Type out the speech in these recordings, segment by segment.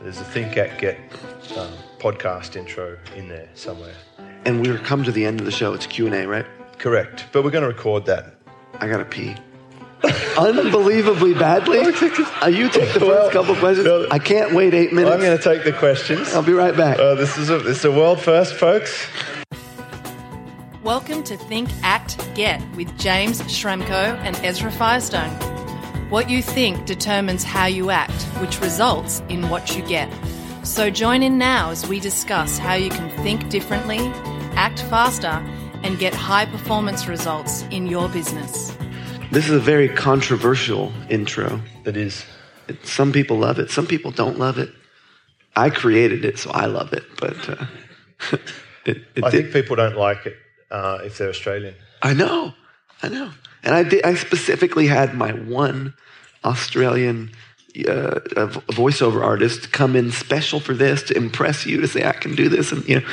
There's a Think Act Get um, podcast intro in there somewhere. And we're come to the end of the show. It's Q and A, right? Correct. But we're going to record that. I gotta pee. Unbelievably badly. Uh, you take the first Well, couple questions. no. I can't wait eight minutes. I'm going to take the questions. I'll be right back. Uh, this is a this is a world first, folks. Welcome to Think, Act, Get with James Schramko and Ezra Firestone. What you think determines how you act, which results in what you get. So join in now as we discuss how you can think differently, act faster, and get high performance results in your business. This is a very controversial intro. It is. It- some people love it. Some people don't love it. I created it, so I love it. But uh, it, it I did- think people don't like it uh, if they're Australian. I know, I know. And I did. I specifically had my one Australian uh, voiceover artist come in special for this to impress you to say I can do this, and you know,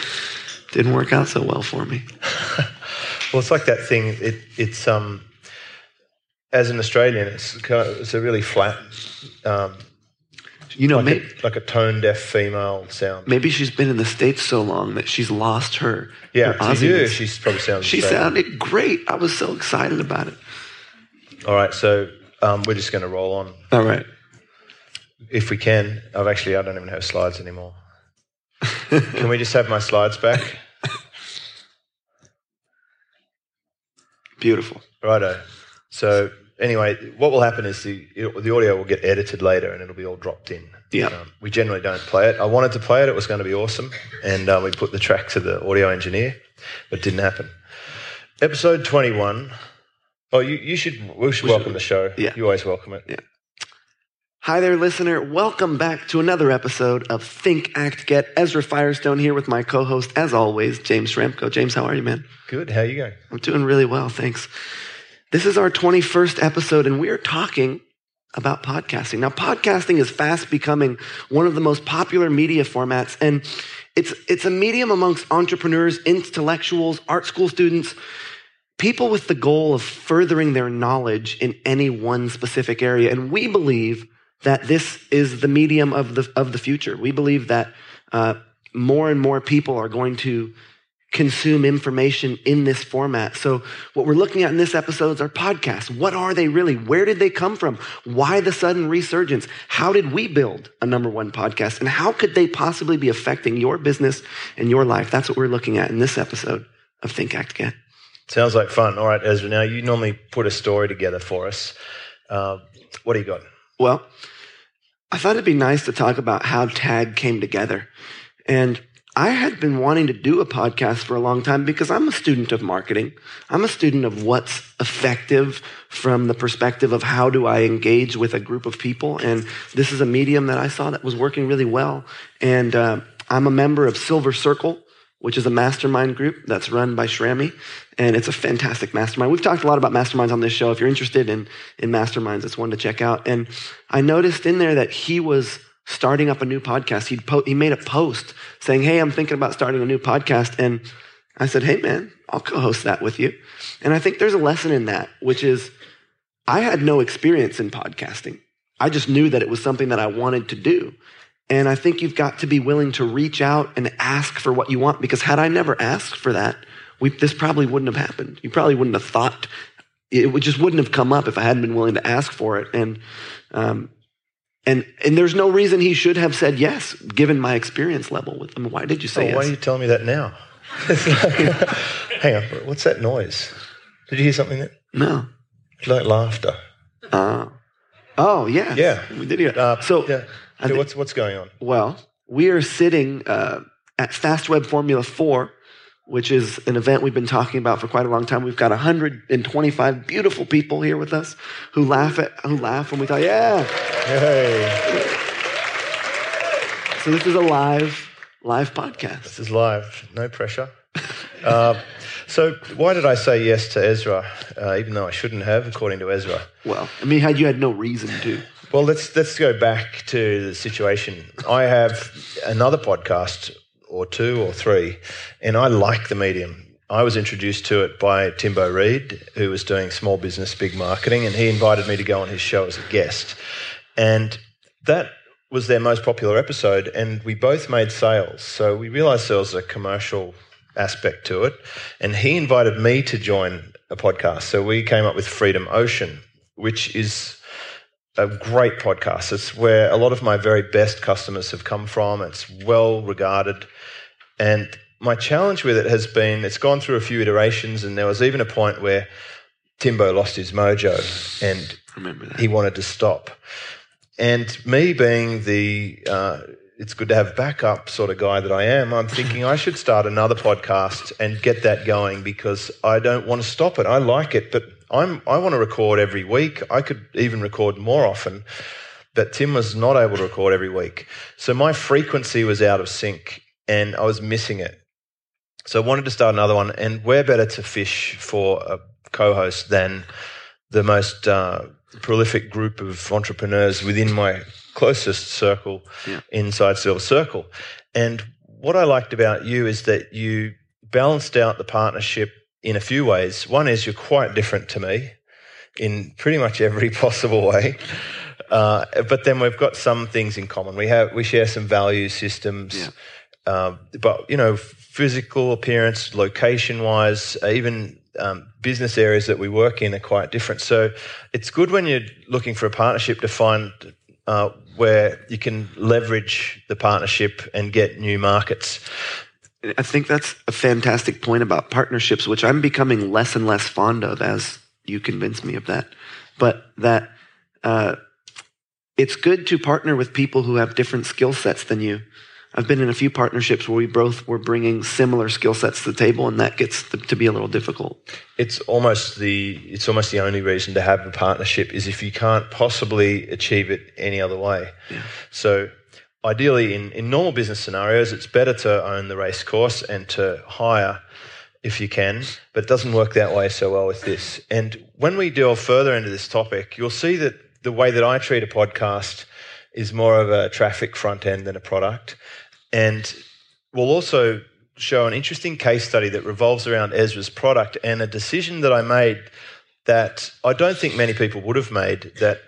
didn't work out so well for me. Well, it's like that thing. It, it's um, as an Australian, it's kind of, it's a really flat, um, You know, like, may, a, like a tone deaf female sound. maybe she's been in the states so long that she's lost her. Yeah, her to you, she probably sounds. She same. sounded great. I was so excited about it. All right, so um, we're just going to roll on All right. if we can. I've actually I don't even have slides anymore. can we just have my slides back? Beautiful. Righto. So anyway, what will happen is the the audio will get edited later and it'll be all dropped in. Yeah. Um, we generally don't play it. I wanted to play it; it was going to be awesome, and uh, we put the track to the audio engineer, but it didn't happen. Episode twenty-one. Oh, you, you should we should welcome the show. Yeah. you always welcome it. Yeah. Hi there, listener. Welcome back to another episode of Think, Act, Get. Ezra Firestone here with my co-host, as always, James Schramko. James, how are you, man? Good. How are you going? I'm doing really well, thanks. This is our 21st episode, and we're talking about podcasting. Now, podcasting is fast becoming one of the most popular media formats, and it's, it's a medium amongst entrepreneurs, intellectuals, art school students, people with the goal of furthering their knowledge in any one specific area. And we believe that this is the medium of the, of the future. We believe that uh, more and more people are going to consume information in this format. So what we're looking at in this episode is our podcast. What are they really? Where did they come from? Why the sudden resurgence? How did we build a number one podcast? And how could they possibly be affecting your business and your life? That's what we're looking at in this episode of Think Act Get. Sounds like fun. All right, Ezra. Now you normally put a story together for us. Uh, what do you got? Well, I thought it'd be nice to talk about how TAG came together. And I had been wanting to do a podcast for a long time because I'm a student of marketing. I'm a student of what's effective from the perspective of how do I engage with a group of people. And this is a medium that I saw that was working really well. And uh, I'm a member of Silver Circle, which is a mastermind group that's run by Shrami. And it's a fantastic mastermind. We've talked a lot about masterminds on this show. If you're interested in, in masterminds, it's one to check out. And I noticed in there that he was starting up a new podcast. He'd po- he made a post saying, Hey, I'm thinking about starting a new podcast. And I said, Hey, man, I'll co host that with you. And I think there's a lesson in that, which is I had no experience in podcasting. I just knew that it was something that I wanted to do. And I think you've got to be willing to reach out and ask for what you want because had I never asked for that, we, this probably wouldn't have happened. You probably wouldn't have thought it would just wouldn't have come up if I hadn't been willing to ask for it. And um, and and there's no reason he should have said yes, given my experience level with them. Why did you say Oh, why are you telling me that now? Hang on, what's that noise? Did you hear something that No. like laughter? Uh, oh yeah. Yeah. We did hear. Uh, so yeah. I thi- what's what's going on? Well, we are sitting uh, at Fast Web Formula 4, which is an event we've been talking about for quite a long time. We've got 125 beautiful people here with us who laugh at who laugh when we talk. Yeah. Hey, So this is a live live podcast. this is live. No pressure. Uh, so why did I say yes to Ezra, uh, even though I shouldn't have, according to Ezra? Well, I mean, had you had no reason to. Well, let's let's go back to the situation. I have another podcast or two or three, and I like the medium. I was introduced to it by Timbo Reid, who was doing small business, big marketing, and he invited me to go on his show as a guest. And that was their most popular episode, and we both made sales. So we realized there was a commercial aspect to it. And he invited me to join a podcast. So we came up with Freedom Ocean, which is a great podcast. It's where a lot of my very best customers have come from. It's well regarded. And my challenge with it has been it's gone through a few iterations, and there was even a point where Timbo lost his mojo and he wanted to stop. And me being the uh, it's good to have backup sort of guy that I am, I'm thinking I should start another podcast and get that going because I don't want to stop it. I like it, but I'm I want to record every week. I could even record more often, but Tim was not able to record every week. So my frequency was out of sync and I was missing it. So I wanted to start another one, and where better to fish for a co-host than the most uh, prolific group of entrepreneurs within my closest circle Yeah. inside Silver Circle. And what I liked about you is that you balanced out the partnership in a few ways. One is you're quite different to me in pretty much every possible way. Uh, but then we've got some things in common. We have we share some value systems, Yeah. uh, but you know, physical appearance, location wise, even um, business areas that we work in are quite different. So it's good when you're looking for a partnership to find uh, where you can leverage the partnership and get new markets. I think that's a fantastic point about partnerships, which I'm becoming less and less fond of as you convince me of that. But that uh, it's good to partner with people who have different skill sets than you. I've been in a few partnerships where we both were bringing similar skill sets to the table, and that gets to, to be a little difficult. It's almost the it's almost the only reason to have a partnership is if you can't possibly achieve it any other way. Yeah. So ideally in, in normal business scenarios it's better to own the race course and to hire if you can, but it doesn't work that way so well with this. And when we delve further into this topic, you'll see that the way that I treat a podcast is more of a traffic front end than a product. And we'll also show an interesting case study that revolves around Ezra's product and a decision that I made that I don't think many people would have made that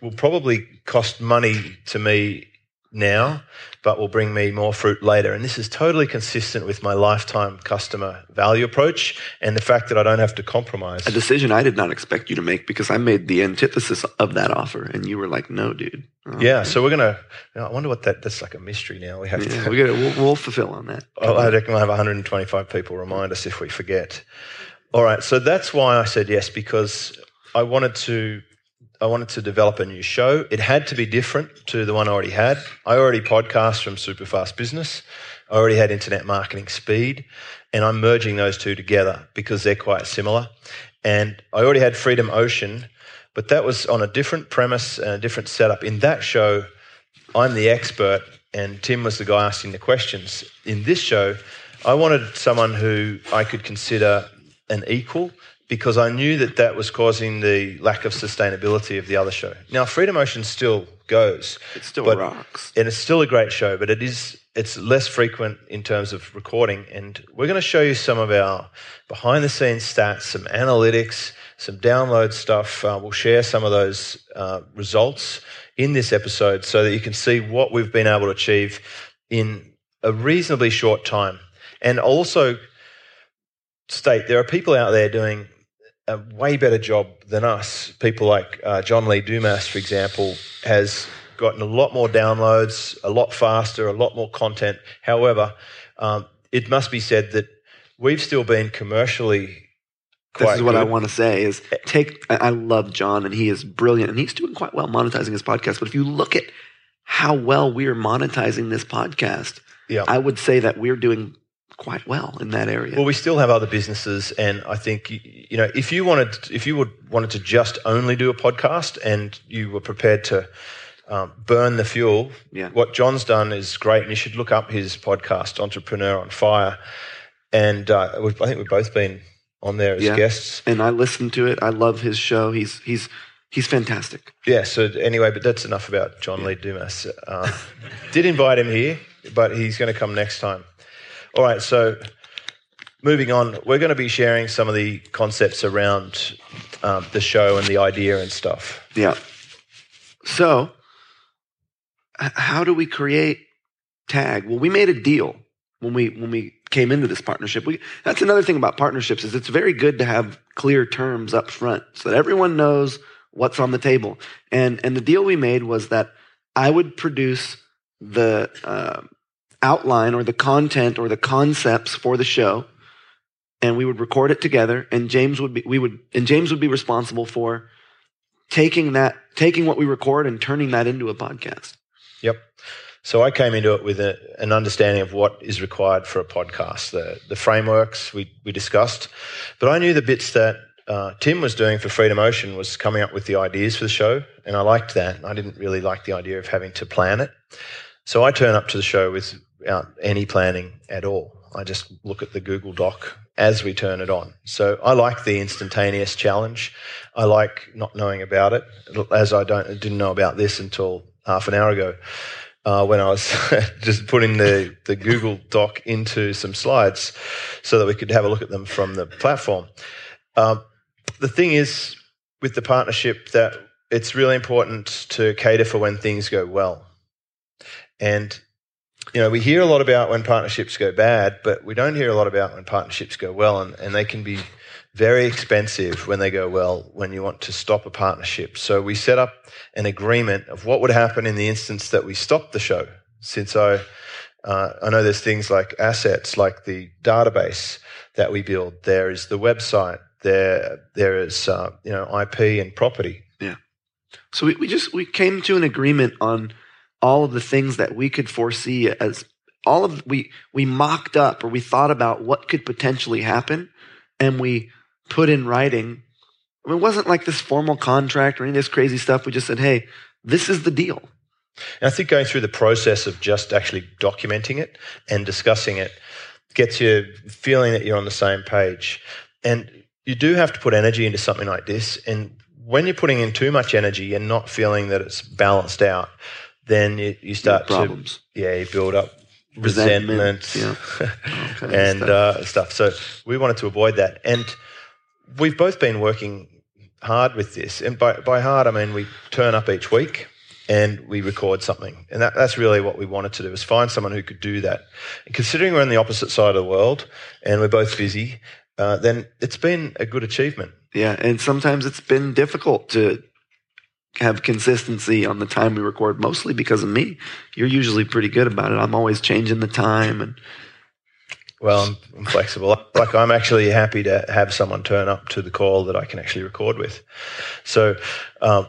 will probably cost money to me now, but will bring me more fruit later. And this is totally consistent with my lifetime customer value approach and the fact that I don't have to compromise. A decision I did not expect you to make because I made the antithesis of that offer, and you were like, "No, dude." Oh, Yeah, so we're gonna. I wonder what that. That's like a mystery now. We have yeah, to. we gotta, we'll, we'll fulfill on that. I I reckon we'll have 125 people remind us if we forget. All right, so that's why I said yes because I wanted to. I wanted to develop a new show. It had to be different to the one I already had. I already podcast from Superfast Business. I already had Internet Marketing Speed, and I'm merging those two together because they're quite similar. And I already had Freedom Ocean, but that was on a different premise and a different setup. In that show, I'm the expert, and Tim was the guy asking the questions. In this show, I wanted someone who I could consider an equal because I knew that that was causing the lack of sustainability of the other show. Now, Freedom Ocean still goes. It still but- rocks. and it's still a great show, but it is it's less frequent in terms of recording. And we're going to show you some of our behind the scenes stats, some analytics, some download stuff. Uh, we'll share some of those uh, results in this episode so that you can see what we've been able to achieve in a reasonably short time. And also state there are people out there doing a way better job than us. People like uh, John Lee Dumas, for example, has gotten a lot more downloads, a lot faster, a lot more content. However, um, it must be said that we've still been commercially quite This is what I want to say is take I love John and he is brilliant and he's doing quite well monetizing his podcast. But if you look at how well we're monetizing this podcast, Yeah. I would say that we're doing quite well in that area. Well, we still have other businesses, and I think you, know if you wanted if you would wanted to just only do a podcast and you were prepared to um, burn the fuel, Yeah. what John's done is great, and you should look up his podcast, Entrepreneur on Fire. And uh, I think we've both been on there as Yeah. guests. and I listen to it. I love his show. He's he's he's fantastic. Yeah. So anyway, but that's enough about John Lee Dumas. Uh, did invite him here, but he's going to come next time. All right. So moving on, we're going to be sharing some of the concepts around um, the show and the idea and stuff. Yeah. So, how do we create tag? Well, we made a deal when we when we came into this partnership. We, that's another thing about partnerships is it's very good to have clear terms up front so that everyone knows what's on the table. And and the deal we made was that I would produce the uh, outline or the content or the concepts for the show, and we would record it together. And James would be we would and James would be responsible for taking that taking what we record and turning that into a podcast. Yep. So I came into it with a, an understanding of what is required for a podcast, the, the frameworks we, we discussed. But I knew the bits that uh, Tim was doing for Freedom Ocean was coming up with the ideas for the show, and I liked that. I didn't really like the idea of having to plan it. So I turn up to the show without any planning at all. I just look at the Google Doc as we turn it on. So I like the instantaneous challenge. I like not knowing about it, as I don't didn't know about this until half an hour ago uh, when I was just putting the, the Google Doc into some slides so that we could have a look at them from the platform. Um, the thing is with the partnership that it's really important to cater for when things go well. And, you know, we hear a lot about when partnerships go bad, but we don't hear a lot about when partnerships go well, and, and they can be very expensive when they go well when you want to stop a partnership. So we set up an agreement of what would happen in the instance that we stopped the show. Since I, uh, I know there's things like assets, like the database that we build. There is the website. There, there is uh, you know IP and property. Yeah. So we, we just we came to an agreement on all of the things that we could foresee as all of we we mocked up or we thought about what could potentially happen, and we put in writing. I mean, it wasn't like this formal contract or any of this crazy stuff. We just said, hey, this is the deal. And I think going through the process of just actually documenting it and discussing it gets you feeling that you're on the same page. And you do have to put energy into something like this. And when you're putting in too much energy and not feeling that it's balanced out, then you, you start problems. to yeah, you build up Resentment, resentment, yeah. Okay, and stuff. uh, stuff. So we wanted to avoid that. And we've both been working hard with this. And by, by hard, I mean we turn up each week and we record something. And that, that's really what we wanted to do, is find someone who could do that. And considering we're on the opposite side of the world and we're both busy, uh, then it's been a good achievement. Yeah, and sometimes it's been difficult to have consistency on the time we record, mostly because of me. You're usually pretty good about it. I'm always changing the time and Well, I'm, I'm flexible. Like I'm actually happy to have someone turn up to the call that I can actually record with. So, um,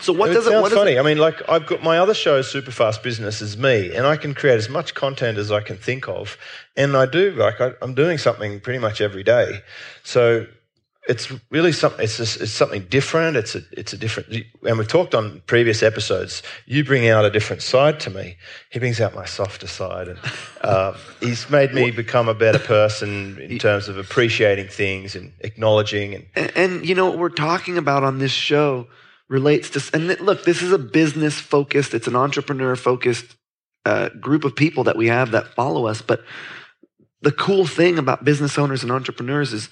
so what it does it sounds what funny. it, I mean, like I've got my other show, Super Fast Business, is me, and I can create as much content as I can think of, and I do. Like I, I'm doing something pretty much every day, so it's really something. It's just, it's something different. It's a it's a different. And we've talked on previous episodes. You bring out a different side to me. He brings out my softer side, and uh, he's made me become a better person in terms of appreciating things and acknowledging and and, and you know what we're talking about on this show relates to and look, this is a business focused, it's an entrepreneur focused uh, group of people that we have that follow us, but the cool thing about business owners and entrepreneurs is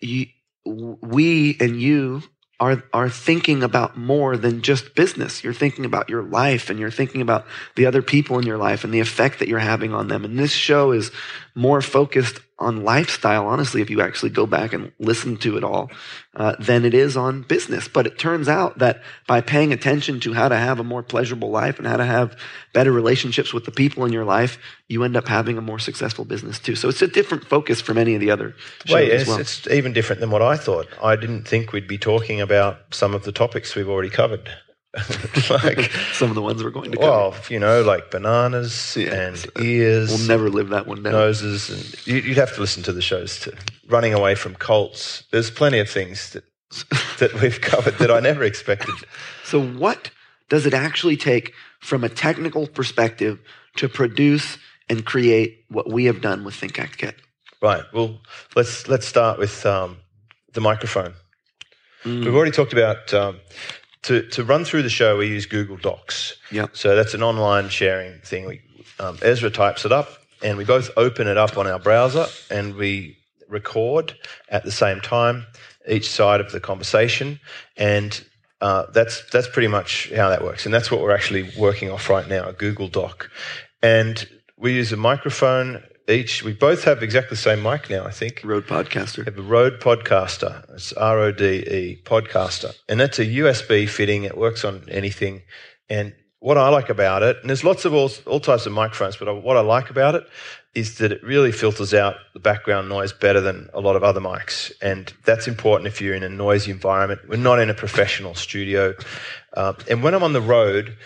you, we and you are are thinking about more than just business. You're thinking about your life and you're thinking about the other people in your life and the effect that you're having on them. And this show is more focused on lifestyle, honestly, if you actually go back and listen to it all, uh, than it is on business. But it turns out that by paying attention to how to have a more pleasurable life and how to have better relationships with the people in your life, you end up having a more successful business too. So it's a different focus from any of the other shows Wait, as it's, well. it's even different than what I thought. I didn't think we'd be talking about some of the topics we've already covered. like, Some of the ones we're going to cover. well, you know, like bananas Yeah. and ears, We'll never live that one down. noses, and you, you'd have to listen to the shows to running away from cults. There's plenty of things that that we've covered that I never expected. So, what does it actually take from a technical perspective to produce and create what we have done with Think Act Get? Right. Well, let's let's start with um, the microphone. Mm. We've already talked about um, to to run through the show. We use Google Docs. Yeah. So that's an online sharing thing. We, um, Ezra types it up, and we both open it up on our browser, and we record at the same time each side of the conversation. And Uh, that's that's pretty much how that works, and that's what we're actually working off right now, a Google Doc, and we use a microphone each. We both have exactly the same mic now, I think. Rode Podcaster. We have a Rode Podcaster. It's R O D E Podcaster, and that's a USB fitting. It works on anything, and what I like about it, and there's lots of all, all types of microphones, but what I like about it is that it really filters out the background noise better than a lot of other mics. And that's important if you're in a noisy environment. We're not in a professional studio. Uh, and when I'm on the road,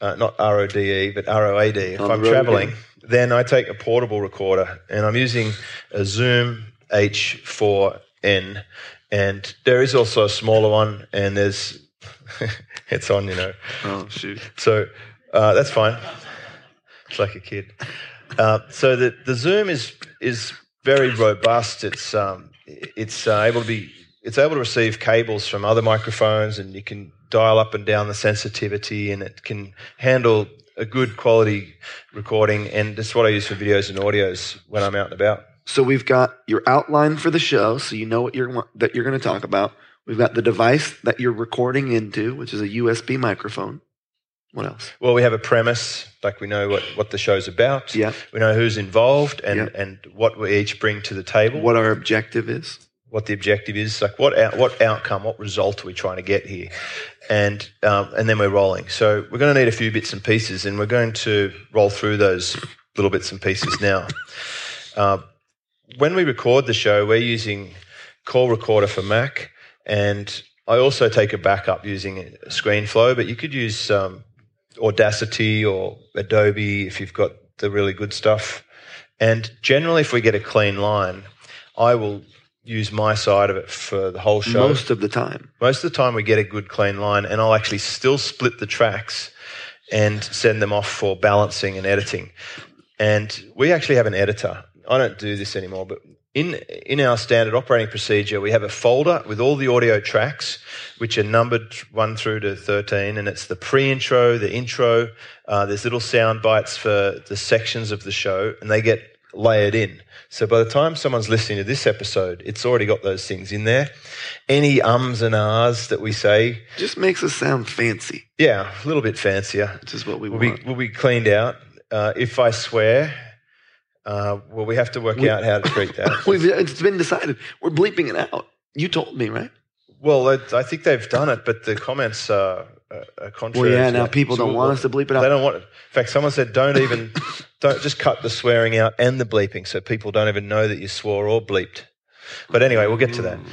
uh, not R O D E, but R O A D, if I'm road, traveling, yeah. Then I take a portable recorder and I'm using a Zoom H4n. And there is also a smaller one, and there's, it's on, you know. Oh, shoot. So uh, that's fine. It's like a kid. Uh, so the, the Zoom is is very robust. It's um, it's uh, able to be it's able to receive cables from other microphones, and you can dial up and down the sensitivity, and it can handle a good quality recording. And that's what I use for videos and audios when I'm out and about. So we've got your outline for the show, so you know what you're that you're going to talk about. We've got the device that you're recording into, which is a USB microphone. What else? Well, we have a premise, like we know what, what the show's about. Yeah. We know who's involved and, Yeah. and what we each bring to the table. What our objective is. What the objective is, like what out, what outcome, what result are we trying to get here, and um, and then we're rolling. So we're going to need a few bits and pieces, and we're going to roll through those little bits and pieces now. Uh, when we record the show, we're using Call Recorder for Mac, and I also take a backup using ScreenFlow, but you could use um, Audacity or Adobe if you've got the really good stuff. And generally, if we get a clean line, I will use my side of it for the whole show. Most of the time. Most of the time, we get a good clean line, and I'll actually still split the tracks and send them off for balancing and editing. And we actually have an editor. I don't do this anymore, but in in our standard operating procedure, we have a folder with all the audio tracks, which are numbered one through to thirteen, and it's the pre-intro, the intro. Uh, there's little sound bites for the sections of the show, and they get layered in. So by the time someone's listening to this episode, it's already got those things in there. Any ums and ahs that we say, Just makes us sound fancy, yeah, a little bit fancier, which is what we will be want. will be cleaned out. Uh, if I swear, uh, well, we have to work We- out how to treat that. We've, it's been decided. We're bleeping it out. You told me, right? well, I I think they've done it, but the comments are, are, are Well, yeah. Now people don't want us to bleep it out. They don't want it. In fact, someone said, "Don't even, don't just cut the swearing out and the bleeping, so people don't even know that you swore or bleeped." But anyway, we'll get to that. Mm.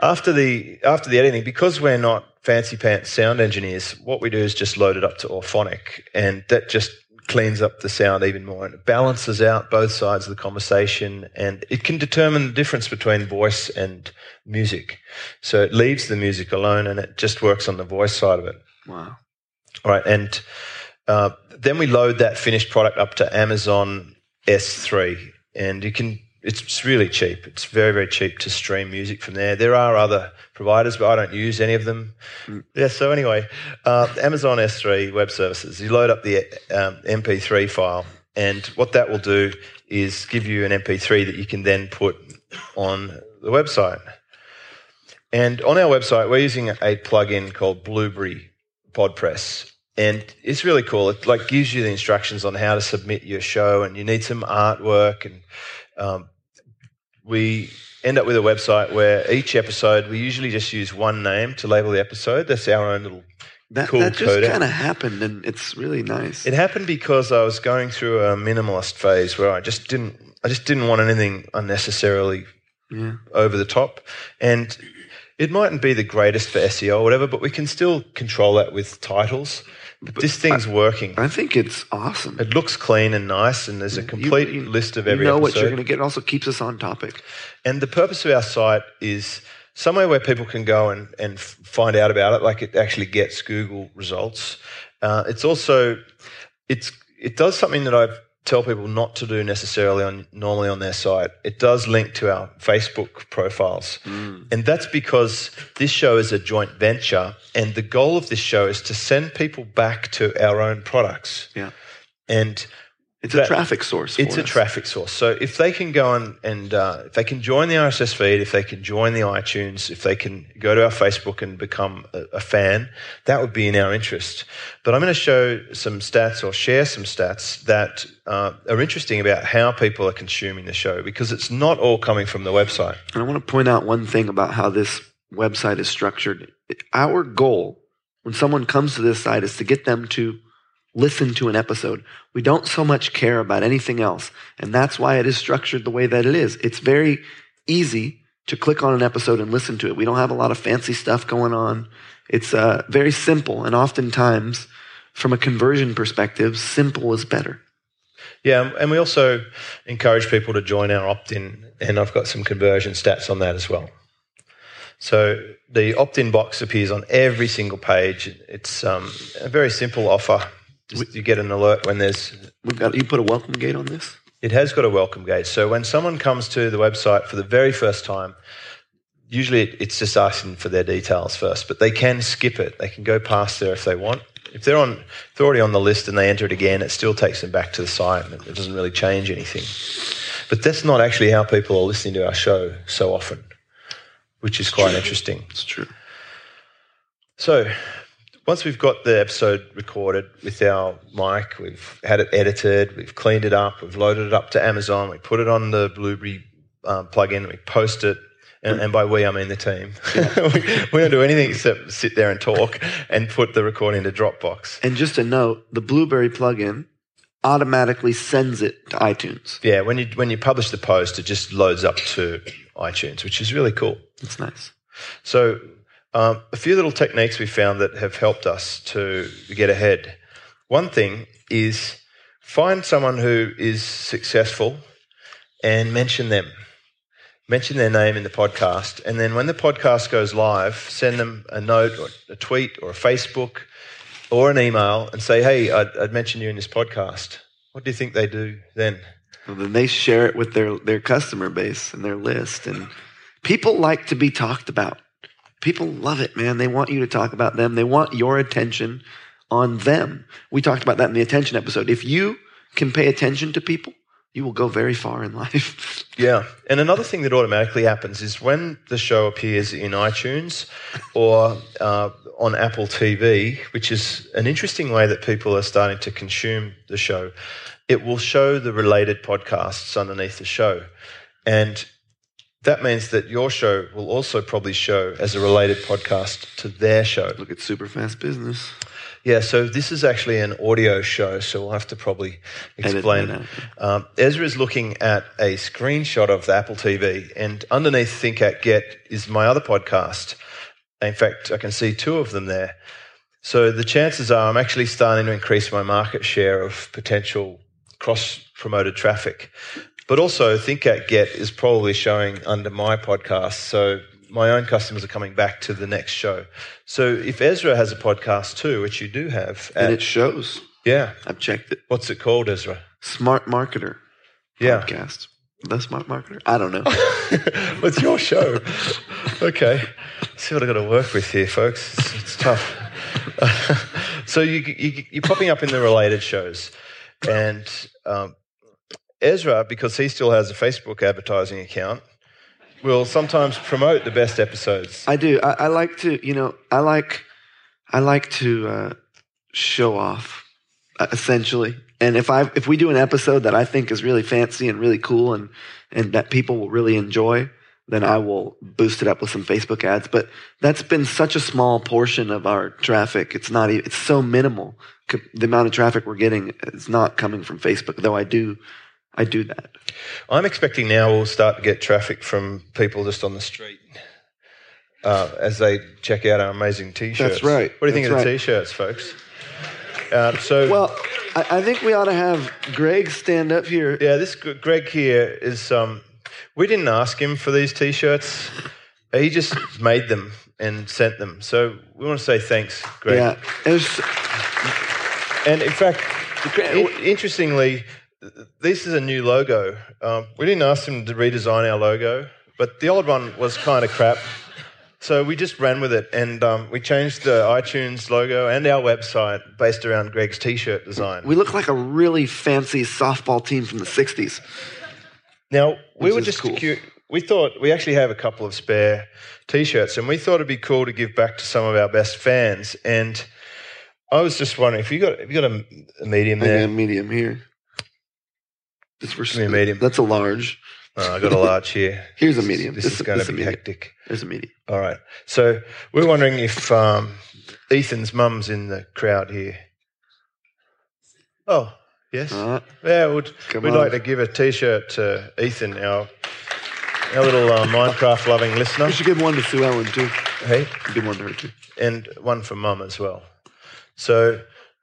After the after the editing, because we're not fancy pants sound engineers, what we do is just load it up to Auphonic, and that just cleans up the sound even more and it balances out both sides of the conversation, and it can determine the difference between voice and music. So it leaves the music alone, and it just works on the voice side of it. Wow. All right, and uh, then we load that finished product up to Amazon S3, and you can. It's really cheap. It's very very cheap to stream music from there. There are other providers, but I don't use any of them. Yeah. So anyway, uh, Amazon S3 web services. You load up the um, MP3 file, and what that will do is give you an MP3 that you can then put on the website. And on our website, we're using a plugin called Blubrry PodPress. And it's really cool. It like gives you the instructions on how to submit your show, and you need some artwork. And um, we end up with a website where each episode we usually just use one name to label the episode. That's our own little. That, Cool that just kind of happened, and it's really nice. It happened because I was going through a minimalist phase where I just didn't. I just didn't want anything unnecessarily yeah. over the top. And it mightn't be the greatest for SEO or whatever, but we can still control that with titles. But this thing's working. I think it's awesome. It looks clean and nice, and there's a complete you- list of everything. you know episode. what you're going to get. It also keeps us on topic. And the purpose of our site is somewhere where people can go and, and find out about it, like it actually gets Google results. Uh, it's also, it's, it does something that I tell people not to do necessarily on normally on their site. It does link to our Facebook profiles. Mm. And that's because this show is a joint venture, and the goal of this show is to send people back to our own products. Yeah. And It's a traffic source. It's for a traffic source. So if they can go on and uh, if they can join the RSS feed, if they can join the iTunes, if they can go to our Facebook and become a, a fan, that would be in our interest. But I'm going to show some stats or share some stats that uh, are interesting about how people are consuming the show because it's not all coming from the website. And I want to point out one thing about how this website is structured. Our goal when someone comes to this site is to get them to listen to an episode. We don't so much care about anything else. And that's why it is structured the way that it is. It's very easy to click on an episode and listen to it. We don't have a lot of fancy stuff going on. It's uh, very simple. And oftentimes, from a conversion perspective, simple is better. Yeah, and we also encourage people to join our opt-in, and I've got some conversion stats on that as well. So the opt-in box appears on every single page. It's um, a very simple offer. Just you get an alert when there's. We've got you put a welcome gate on this. It has got a welcome gate. So when someone comes to the website for the very first time, usually it's just asking for their details first, but they can skip it. They can go past there if they want. If they're on, if they're already on the list and they enter it again, it still takes them back to the site and it doesn't really change anything. But that's not actually how people are listening to our show so often, which is quite interesting. It's true. So, once we've got the episode recorded with our mic, we've had it edited, we've cleaned it up, we've loaded it up to Amazon, we put it on the Blubrry um, plugin, we post it. And, and by we, I mean the team. we, we don't do anything except sit there and talk and put the recording to Dropbox. And just a note, the Blubrry plugin automatically sends it to iTunes. Yeah, when you when you publish the post, it just loads up to iTunes, which is really cool. It's nice. So, um, a few little techniques we found that have helped us to get ahead. One thing is find someone who is successful and mention them. Mention their name in the podcast. And then when the podcast goes live, send them a note or a tweet or a Facebook or an email and say, hey, I'd, I'd you in this podcast. What do you think they do then? Well, then they share it with their, their customer base and their list. And people like to be talked about. People love it, man. They want you to talk about them. They want your attention on them. We talked about that in the attention episode. If you can pay attention to people, you will go very far in life. Yeah. And another thing that automatically happens is when the show appears in iTunes or uh, on Apple TV, which is an interesting way that people are starting to consume the show, it will show the related podcasts underneath the show. And that means that your show will also probably show as a related podcast to their show. Look at super fast business. Yeah, so this is actually an audio show, so we'll have to probably explain. that Um, Ezra is looking at a screenshot of the Apple TV, and underneath Think Act Get is my other podcast. In fact, I can see two of them there. So the chances are I'm actually starting to increase my market share of potential cross promoted traffic. But also, Think Act Get is probably showing under my podcast. So my own customers are coming back to the next show. So if Ezra has a podcast too, which you do have, And it shows. yeah, I've checked it. what's it called, Ezra? Smart Marketer Yeah. podcast. The Smart Marketer? I don't know. What's your show? Okay. See what I've got to work with here, folks. It's, it's tough. so you, you, you're popping up in the related shows. And um, Ezra, because he still has a Facebook advertising account, will sometimes promote the best episodes. I do. I, I like to, you know, I like, I like to uh, show off, uh, essentially. And if I if we do an episode that I think is really fancy and really cool and and that people will really enjoy, then I will boost it up with some Facebook ads. But that's been such a small portion of our traffic. It's not. even It's so minimal. The amount of traffic we're getting is not coming from Facebook. Though I do, I do that. I'm expecting now we'll start to get traffic from people just on the street. Uh, as they check out our amazing t-shirts. That's right. What do you think That's of the t-shirts, folks? Uh, so Well, I, I think we ought to have Greg stand up here. Yeah, this Greg here is. Um, we didn't ask him for these T-shirts. He just made them and sent them. So we want to say thanks, Greg. Yeah, was. And in fact, interestingly, this is a new logo. Um, we didn't ask him to redesign our logo, but the old one was kind of crap. So we just ran with it, and um, we changed the iTunes logo and our website based around Greg's T-shirt design. We look like a really fancy softball team from the 60s. Now we were just cool. cu- we thought we actually have a couple of spare T-shirts, and we thought it'd be cool to give back to some of our best fans. And I was just wondering if you got if you got a, a medium I got a medium here. This for Give me a medium. That's a large. Oh, I got a large here. Here's a medium. This, This is is- going this to be medium. hectic. There's a medium. All right. So we're wondering if um, Ethan's mum's in the crowd here. Oh, yes. Uh, yeah, we'd, Come we'd on. like to give a T-shirt to Ethan, our our little uh, Minecraft loving listener. we should give one to Sue Ellen, too. Hey, Give one to her, too. and one for mum as well. So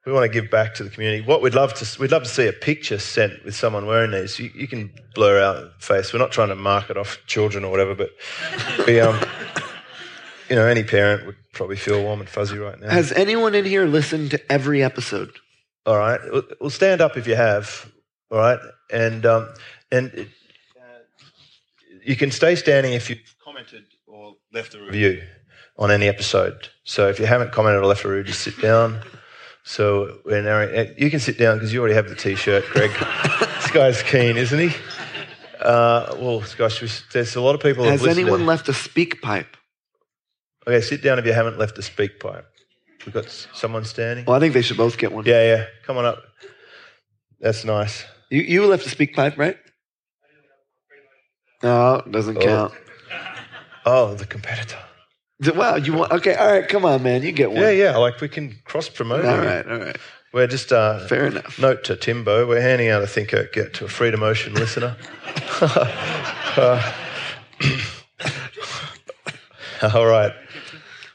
we want to give back to the community. What we'd love to we'd love to see a picture sent with someone wearing these. You, you can blur our face. We're not trying to market off children or whatever, but we, um, you know, any parent would probably feel warm and fuzzy right now. Has anyone in here listened to every episode? All right. Well, well, stand up if you have. All right. And um, and it, uh, you can stay standing if you've commented or left a review on any episode. So if you haven't commented or left a review, just sit down. So we're narrowing. uh, You can sit down because you already have the T-shirt, Greg. this guy's keen, isn't he? Uh, well, gosh, we, there's a lot of people. Has anyone left a SpeakPipe? Okay, sit down if you haven't left a SpeakPipe. We've got someone standing. Well, I think they should both get one. Yeah, yeah. Come on up. That's nice. You, you left a SpeakPipe, right? No, doesn't Oh. count. Oh, the competitor. Wow, you want? Okay, all right, come on, man, you get one. Yeah, yeah. Like we can cross promote. All right, all right, We're just uh, fair enough. note to Timbo. We're handing out a Think Act Get to a Freedom Ocean listener. Uh, all right.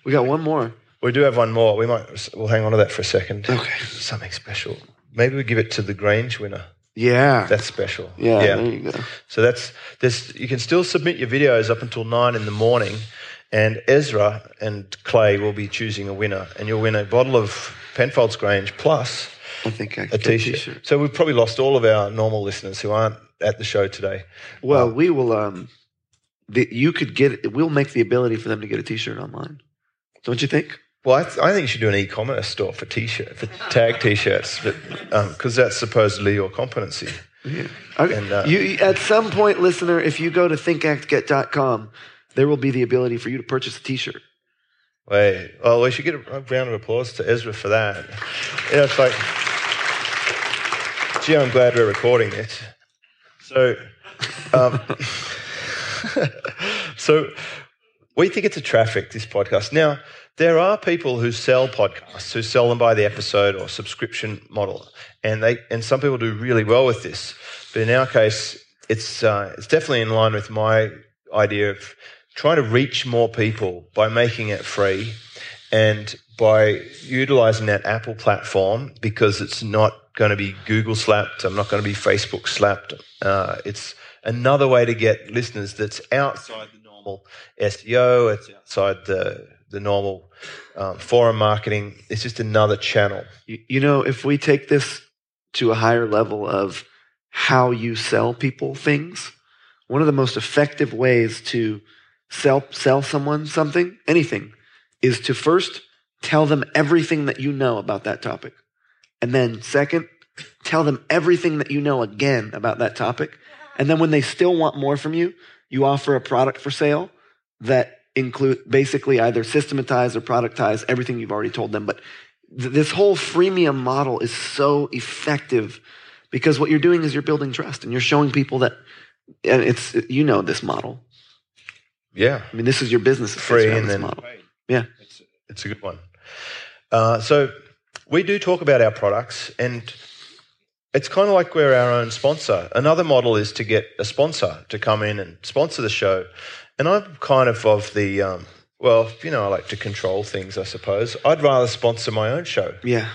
We got one more. We do have one more. We might. We'll hang on to that for a second. Okay. Something special. Maybe we give it to the Grange winner. Yeah. That's special. yeah, there you go. So that's this. You can still submit your videos up until nine in the morning, and Ezra and Clay will be choosing a winner, and you'll win a bottle of Penfolds Grange plus I think I a can get a t-shirt. t-shirt. So we've probably lost all of our normal listeners who aren't at the show today. Well, we will. Um, the, you could get. We'll make the ability for them to get a T-shirt online. Don't you think? Well, I, th- I think you should do an e-commerce store for t-shirt for tag t-shirts, because that's supposedly your competency. Yeah. Okay. And, uh, you- at some point, listener, if you go to thinkactget.com, there will be the ability for you to purchase a T-shirt. Wait, well, we should get a round of applause to Ezra for that. You know, it's like, gee, I'm glad we're recording this. So, um, so we think it's a traffic, this podcast. Now, there are people who sell podcasts, who sell them by the episode or subscription model, and they and some people do really well with this. But in our case, it's uh, it's definitely in line with my idea of trying to reach more people by making it free and by utilizing that Apple platform because it's not going to be Google slapped. I'm not going to be Facebook slapped. Uh, it's another way to get listeners that's outside the normal SEO. It's outside the the normal um, forum marketing. It's just another channel. You, you know, if we take this to a higher level of how you sell people things, one of the most effective ways to sell sell someone something, anything, is to first tell them everything that you know about that topic. And then second, tell them everything that you know again about that topic. And then when they still want more from you, you offer a product for sale that include basically either systematize or productize everything you've already told them. But th- this whole freemium model is so effective because what you're doing is you're building trust and you're showing people that and it's you know this model. Yeah. I mean, this is your business is free and then model. Yeah. It's, it's a good one. Uh, so we do talk about our products, and it's kind of like we're our own sponsor. Another model is to get a sponsor to come in and sponsor the show, and I'm kind of of the um, well, you know, I like to control things. I suppose I'd rather sponsor my own show. Yeah.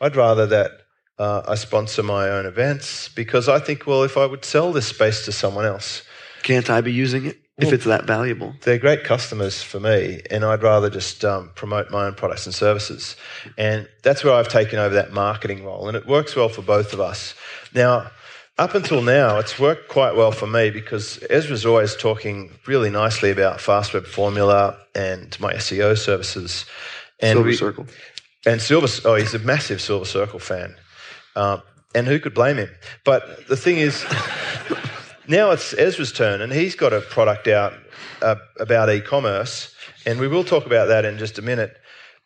I'd rather that uh, I sponsor my own events because I think, well, if I would sell this space to someone else, Can't I be using it if Well- it's that valuable? they're great customers for me, and I'd rather just um, promote my own products and services. And that's where I've taken over that marketing role, and it works well for both of us. Now, up until now, it's worked quite well for me because Ezra's always talking really nicely about Fast Web Formula and my SEO services. And Silver we- Circle. and Silver, oh, he's a massive Silver Circle fan. Uh, and who could blame him? But the thing is, now it's Ezra's turn, and he's got a product out uh, about e commerce. And we will talk about that in just a minute.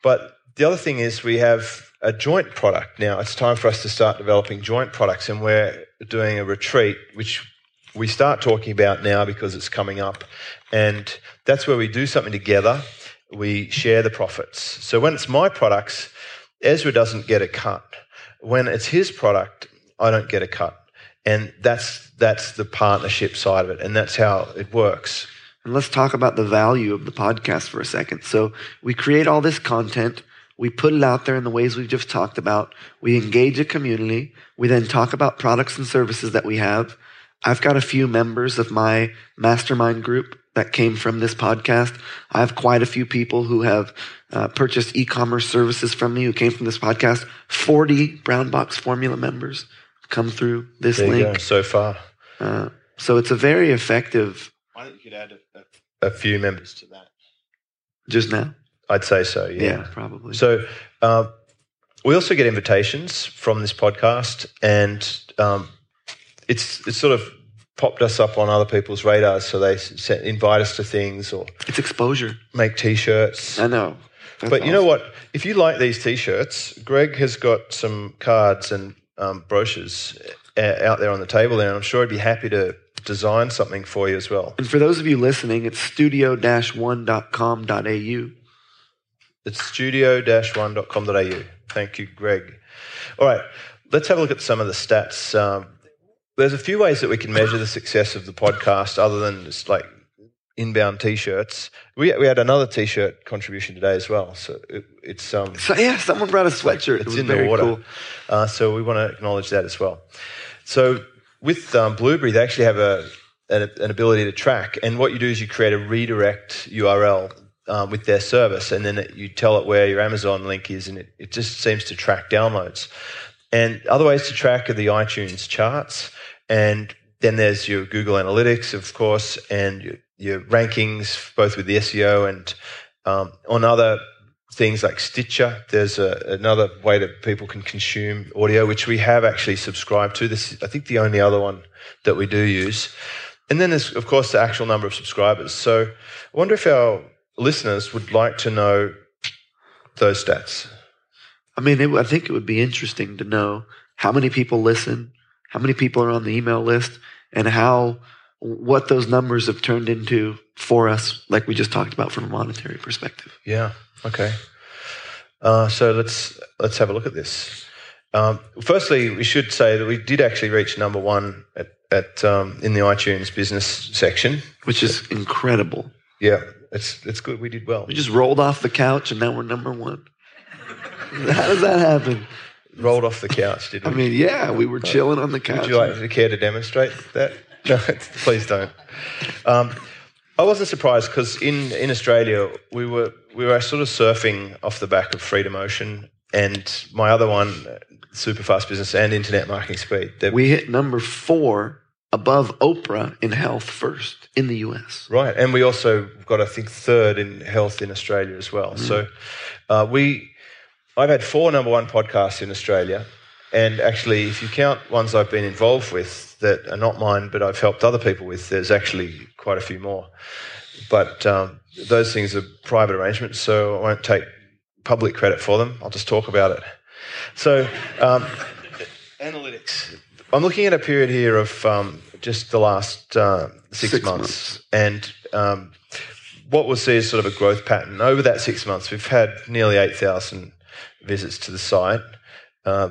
But the other thing is, we have a joint product now. It's time for us to start developing joint products, and we're doing a retreat, which we start talking about now because it's coming up. And that's where we do something together. We share the profits. So when it's my products, Ezra doesn't get a cut. When it's his product, I don't get a cut. And that's that's the partnership side of it, and that's how it works. And let's talk about the value of the podcast for a second. So we create all this content. We put it out there in the ways we've just talked about. We engage a community. We then talk about products and services that we have. I've got a few members of my mastermind group that came from this podcast. I have quite a few people who have uh, purchased e-commerce services from me who came from this podcast. 40 Brown Box Formula members come through this There you link. go, so far. Uh, so it's a very effective I think you could add a, a few members to that. just now. I'd say so, yeah. Yeah, probably. So uh, we also get invitations from this podcast, and um, it's it's sort of popped us up on other people's radars. So they s- invite us to things or it's exposure. make T-shirts. I know. That's but you know what? If you like these T-shirts, Greg has got some cards and um, brochures uh, out there on the table there, and I'm sure I'd be happy to design something for you as well. And for those of you listening, it's studio-one.com.au. It's studio-one.com.au. Thank you, Greg. All right, let's have a look at some of the stats. Um, there's a few ways that we can measure the success of the podcast other than just like inbound t-shirts. We, we had another t-shirt contribution today as well. So it, it's um, So yeah, someone brought a sweatshirt. it it's was in very the water. cool. Uh, so we want to acknowledge that as well. So with um, Blubrry, they actually have a, an, an ability to track. And what you do is you create a redirect URL um, with their service, and then it, you tell it where your Amazon link is, and it, it just seems to track downloads. And other ways to track are the iTunes charts, and then there's your Google Analytics, of course, and your, your rankings, both with the SEO and um, on other things like Stitcher. There's a, another way that people can consume audio, which we have actually subscribed to. This is, I think, the only other one that we do use. And then there's, of course, the actual number of subscribers. So I wonder if our listeners would like to know those stats. I mean, it, I think it would be interesting to know how many people listen, how many people are on the email list, and how what those numbers have turned into for us, like we just talked about from a monetary perspective. Yeah. Okay. Uh, so let's let's have a look at this. Um, firstly, we should say that we did actually reach number one at, at um, in the iTunes business section. Which is incredible. Yeah, it's it's good. We did well. We just rolled off the couch and now we're number one. How does that happen? Rolled off the couch, did we? I mean, yeah, we were chilling on the couch. Would you like to care to demonstrate that? No, please don't. Um, I wasn't surprised because in, in Australia we were we were sort of surfing off the back of Freedom Ocean and my other one, uh, Superfast Business and Internet Marketing Speed. We hit number four above Oprah in health first in the US. Right, and we also got I think third in health in Australia as well. So uh, we, I've had four number one podcasts in Australia, and actually, if you count ones I've been involved with that are not mine, but I've helped other people with, there's actually quite a few more. But um, those things are private arrangements, so I won't take public credit for them. I'll just talk about it. So, um, analytics. I'm looking at a period here of um, just the last uh, six, Six months, and um, what we'll see is sort of a growth pattern over that six months. We've had nearly eight thousand visits to the site uh,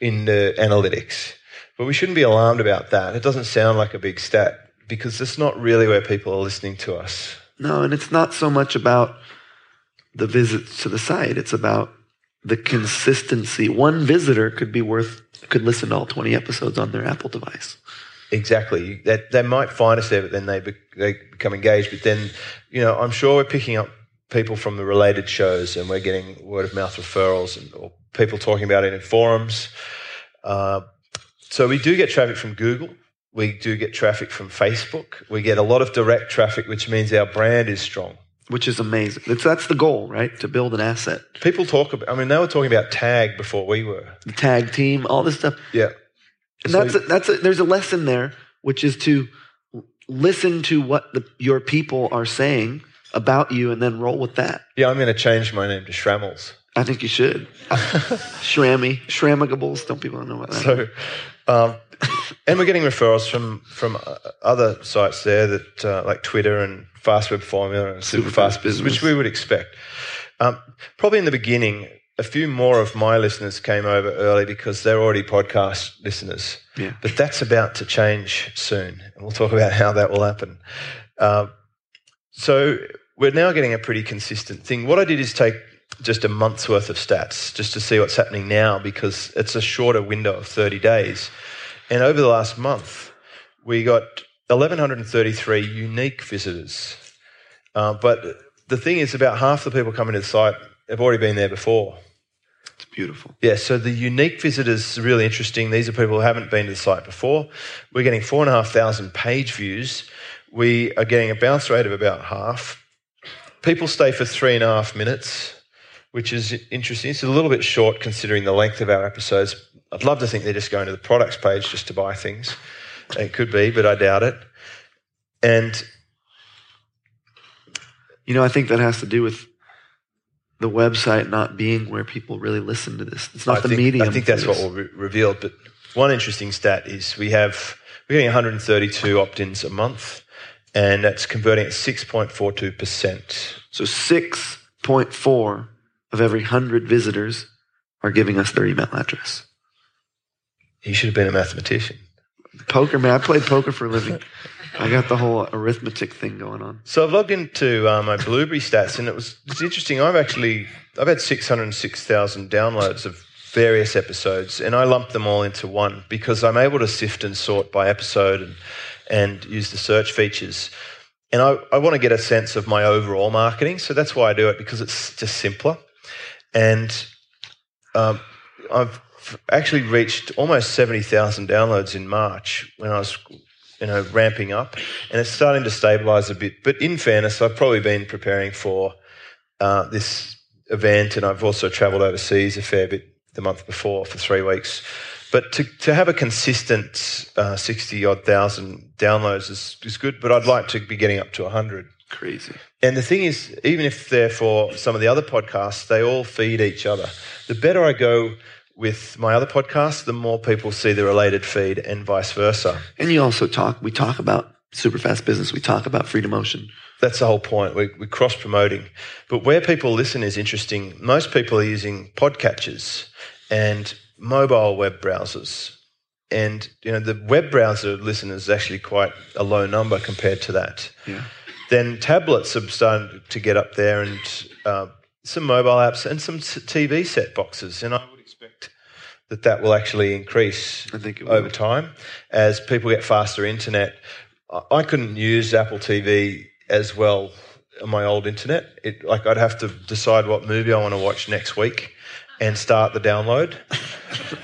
in the analytics, but we shouldn't be alarmed about that. It doesn't sound like a big stat because it's not really where people are listening to us. No, and it's not so much about the visits to the site. It's about the consistency. One visitor could be worth could listen to all 20 episodes on their Apple device. Exactly. That they might find us there, but then they be, they become engaged. But then, you know, I'm sure we're picking up people from the related shows, and we're getting word of mouth referrals, and or people talking about it in forums. Uh, So we do get traffic from Google. We do get traffic from Facebook. We get a lot of direct traffic, which means our brand is strong. which is amazing. That's, that's the goal, right? To build an asset. People talk about, I mean, they were talking about tag before we were. The tag team, all this stuff. Yeah. And So- that's a, that's a, there's a lesson there, which is to listen to what the, your people are saying about you, and then roll with that. Yeah, I'm going to change my name to Shrammels. I think you should. Shrammy, Shramagables. Don't people know about that? So, um, and we're getting referrals from from uh, other sites there that uh, like Twitter and Fast Web Formula and Super, Super Fast Fast Business, Business. which we would expect. Um, probably in the beginning, a few more of my listeners came over early because they're already podcast listeners. Yeah. But that's about to change soon, and we'll talk about how that will happen. Uh, so we're now getting a pretty consistent thing. What I did is take just a month's worth of stats just to see what's happening now because it's a shorter window of 30 days. And over the last month, we got 1,133 unique visitors. Uh, but the thing is, about half the people coming to the site have already been there before. It's beautiful. Yeah, so the unique visitors are really interesting. These are people who haven't been to the site before. We're getting 4,500 page views. We are getting a bounce rate of about half. People stay for three and a half minutes, which is interesting. It's a little bit short considering the length of our episodes. I'd love to think they're just going to the products page just to buy things. It could be, but I doubt it. And You know, I think that has to do with the website not being where people really listen to this. It's not I the think, medium. I think that's what re- revealed. But one interesting stat is we have we're getting 132 opt-ins a month, and that's converting at 6.42 percent. So 6.4 of every 100 visitors are giving us their email address. You should have been a mathematician. Poker, man. I played poker for a living. I got the whole arithmetic thing going on. So I've logged into uh, my Blubrry stats, and it was it's interesting. I've actually I've had 606,000 downloads of various episodes, and I lumped them all into one because I'm able to sift and sort by episode and and use the search features. And I, I want to get a sense of my overall marketing, so that's why I do it because it's just simpler. And um, I've actually reached almost 70,000 downloads in March when I was you know, ramping up, and it's starting to stabilise a bit. But in fairness, I've probably been preparing for uh, this event, and I've also travelled overseas a fair bit the month before for three weeks. But to, to have a consistent uh, 60 odd thousand downloads is, is good, but I'd like to be getting up to 100. Crazy. And the thing is, even if they're for some of the other podcasts, they all feed each other. The better I go with my other podcasts, the more people see the related feed and vice versa. And you also talk, we talk about super fast business. We talk about Freedom Ocean. That's the whole point. We, we're cross promoting. But where people listen is interesting. Most people are using podcatchers and mobile web browsers. And you know the web browser listeners is actually quite a low number compared to that. Yeah. Then tablets have started to get up there, and uh, some mobile apps and some TV set boxes. And I would expect that that will actually increase I think it will. over time as people get faster internet. I- I couldn't use Apple TV as well on my old internet. It, like I'd have to decide what movie I want to watch next week and start the download.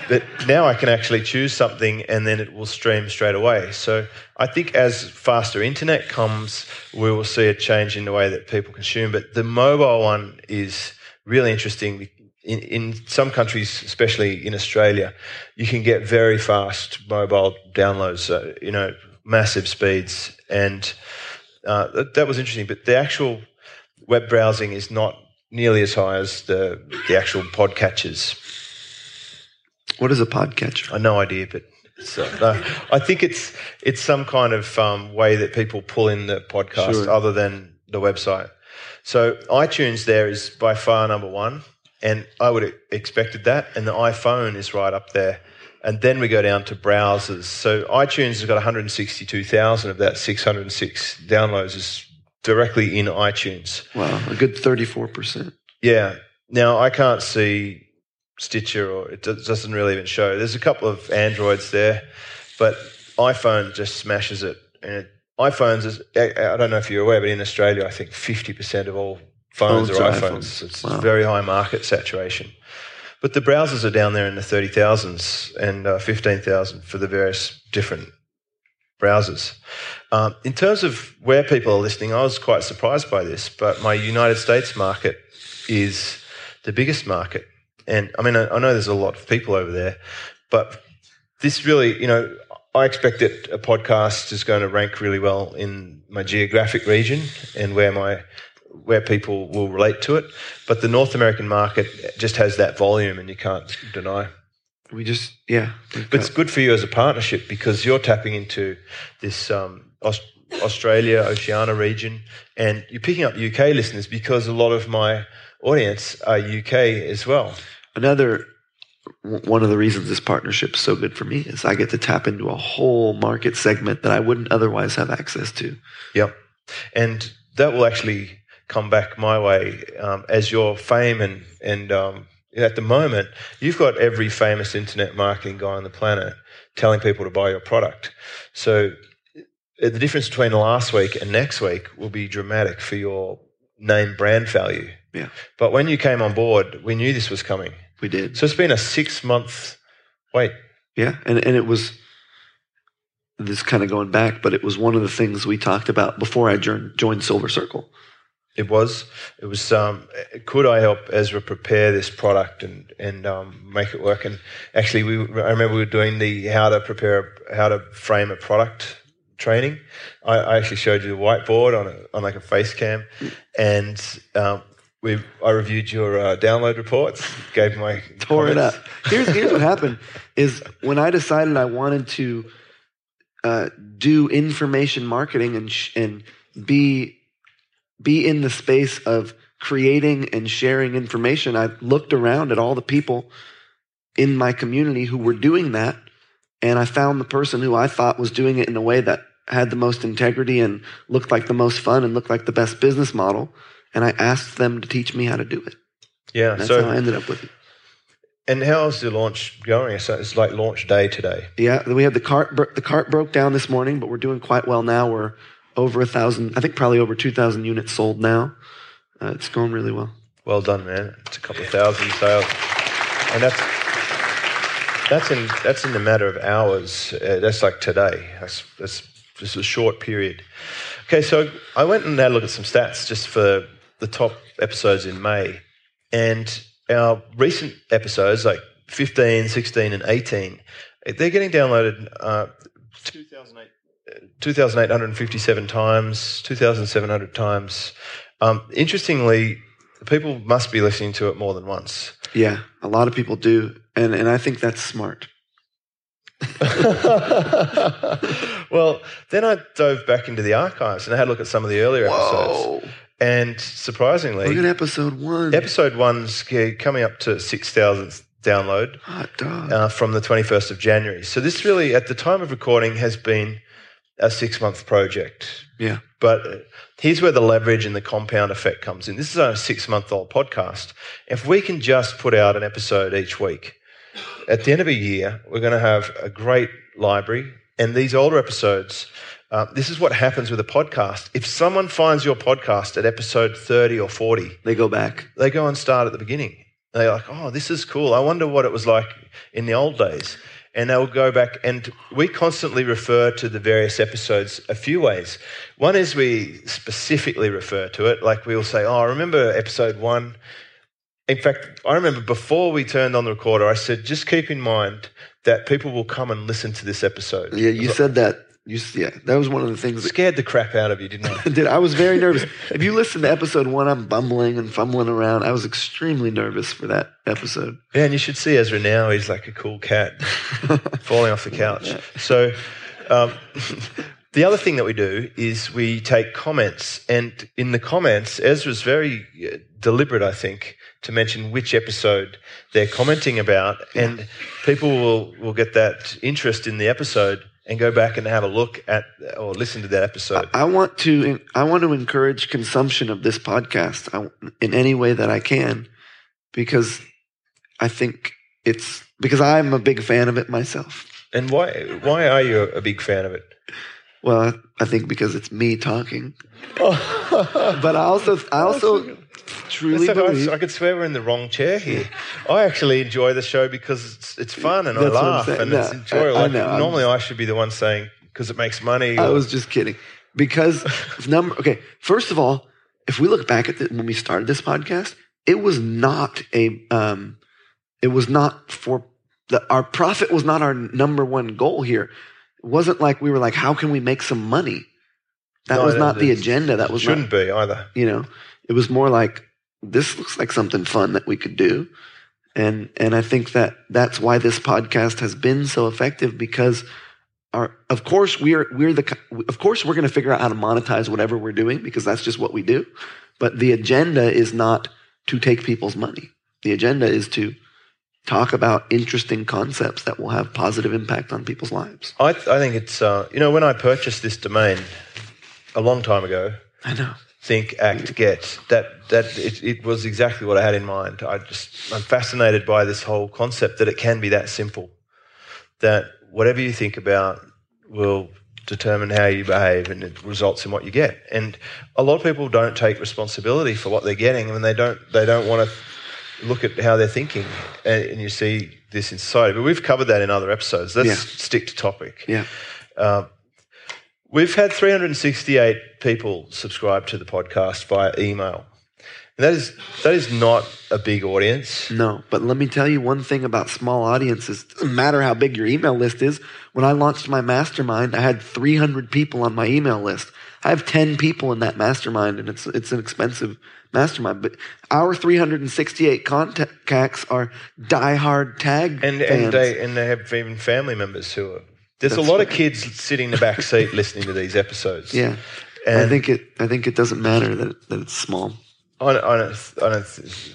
but now I can actually choose something and then it will stream straight away. So I think as faster internet comes, we will see a change in the way that people consume. But the mobile one is really interesting. In, in some countries, especially in Australia, you can get very fast mobile downloads, uh, you know, massive speeds. And uh, that, that was interesting. But the actual web browsing is not nearly as high as the, the actual podcatchers. What is a podcatcher? I no idea, but it's, uh, no, I think it's it's some kind of um, way that people pull in the podcast Sure. other than the website. So iTunes there is by far number one, and I would have expected that. And the iPhone is right up there, and then we go down to browsers. So iTunes has got 162,000 of that 606 downloads is directly in iTunes. Wow, a good 34%. Yeah. Now I can't see Stitcher, or it does- doesn't really even show. There's a couple of Androids there, but iPhone just smashes it. And it, iPhones is I don't know if you're aware, but in Australia, I think 50% of all phones, are iPhones. iPhones. It's Wow. very high market saturation. But the browsers are down there in the 30,000s and uh, 15,000 for the various different browsers. Um, in terms of where people are listening, I was quite surprised by this, but my United States market is the biggest market. And I mean, I, I know there's a lot of people over there, but this really, you know, I expect that a podcast is going to rank really well in my geographic region and where my where people will relate to it. But the North American market just has that volume, and you can't deny. We just, yeah. But it's good for you as a partnership because you're tapping into this um, Aust- Australia, Oceania region, and you're picking up UK listeners because a lot of my audience are UK as well. Another one of the reasons this partnership is so good for me is I get to tap into a whole market segment that I wouldn't otherwise have access to. Yep. And that will actually come back my way um, as your fame and, and um, at the moment, you've got every famous internet marketing guy on the planet telling people to buy your product. So uh, the difference between last week and next week will be dramatic for your name brand value. Yeah. But when you came on board, we knew this was coming. We did. So it's been a six month wait. Yeah. And, and it was this kind of going back, but it was one of the things we talked about before I joined, joined Silver Circle. It was. It was. Um, could I help Ezra prepare this product and and um, make it work? And actually, we I remember we were doing the how to prepare how to frame a product training. I, I actually showed you the whiteboard on a, on like a face cam, and um, we I reviewed your uh, download reports, gave my tore comments. it up. Here's here's what happened: is when I decided I wanted to uh, do information marketing and sh- and be be in the space of creating and sharing information. I looked around at all the people in my community who were doing that, and I found the person who I thought was doing it in a way that had the most integrity and looked like the most fun and looked like the best business model. And I asked them to teach me how to do it. Yeah. That's so how I ended up with it. and how's the launch going? So it's like launch day today. Yeah, we had the cart. The cart broke down this morning, but we're doing quite well now. We're over a thousand. I think probably over two thousand units sold now. Uh, it's going really well. Well done, man. It's a couple of thousand sales, and that's that's in that's in the matter of hours. Uh, that's like today. That's that's just a short period. Okay, so I went and had a look at some stats just for the top episodes in May, and our recent episodes like 15, 16, and 18, they're getting downloaded. Uh, 2008 2,857 times, 2,700 times. Um, interestingly, people must be listening to it more than once. Yeah, a lot of people do, and and I think that's smart. well, then I dove back into the archives and I had a look at some of the earlier episodes. And surprisingly, Look at episode one. episode one's coming up to 6,000th download uh, from the 21st of January. So this really, at the time of recording, has been a six month project. yeah, But here's where the leverage and the compound effect comes in. This is a six month old podcast. If we can just put out an episode each week, at the end of a year, we're going to have a great library. And these older episodes, uh, this is what happens with a podcast. If someone finds your podcast at episode 30 or 40, they go back. they go and start at the beginning. They're like, oh, this is cool. I wonder what it was like in the old days. And they'll go back, and we constantly refer to the various episodes a few ways. One is we specifically refer to it, like we'll say, oh, I remember episode one. In fact, I remember before we turned on the recorder, I said, just keep in mind that people will come and listen to this episode. Yeah, you said that. You yeah, that was one of the things that scared the crap out of you, didn't I? did. I was very nervous. if you listen to episode one, I'm bumbling and fumbling around. I was extremely nervous for that episode. Yeah, and you should see Ezra now. He's like a cool cat falling off the couch. So, um, the other thing that we do is we take comments, and in the comments, Ezra's very uh, deliberate, I think, to mention which episode they're commenting about, and people will, will get that interest in the episode and go back and have a look at or listen to that episode. I want to. I want to encourage consumption of this podcast I, in any way that I can, because I think it's because I'm a big fan of it myself. And why why are you a big fan of it? Well, I think because it's me talking, but I also, I also, truly I, believe. I could swear we're in the wrong chair here. I actually enjoy the show because it's, it's fun and I That's I'm laugh and No, it's enjoyable. I- I know. I'm- normally, I should be the one saying because it makes money. I was just kidding. Because number okay, first of all, if we look back at the, when we started this podcast, it was not a um, it was not for the our profit was not our number one goal here. It wasn't like we were like, how can we make some money? That No, was not the agenda. That was shouldn't not, be either. you know, it was more like this looks like something fun that we could do. And and I think that that's why this podcast has been so effective because our of course we're we're the of course we're going to figure out how to monetize whatever we're doing because that's just what we do. But the agenda is not to take people's money. The agenda is to talk about interesting concepts that will have positive impact on people's lives. I, I think it's, uh, you know, when I purchased this domain a long time ago, I know. Think, act, get. That that it, it was exactly what I had in mind. I just I'm fascinated by this whole concept that it can be that simple. That whatever you think about will determine how you behave, and it results in what you get. And a lot of people don't take responsibility for what they're getting, and they don't they don't want to look at how they're thinking. And, and you see this in society. But we've covered that in other episodes. Let's Yeah. stick to topic. Yeah. Uh, we've had 368 people subscribe to the podcast via email. And that is that is not a big audience. No, but let me tell you one thing about small audiences. It doesn't matter how big your email list is. When I launched my mastermind, I had 300 people on my email list. I have 10 people in that mastermind, and it's it's an expensive mastermind. But our 368 contacts are diehard tag And fans. and they and they have even family members who are there's That's a lot of kids sitting in the back seat listening to these episodes. yeah, I And think it. I think it doesn't matter that that it's small. I don't, I don't, I don't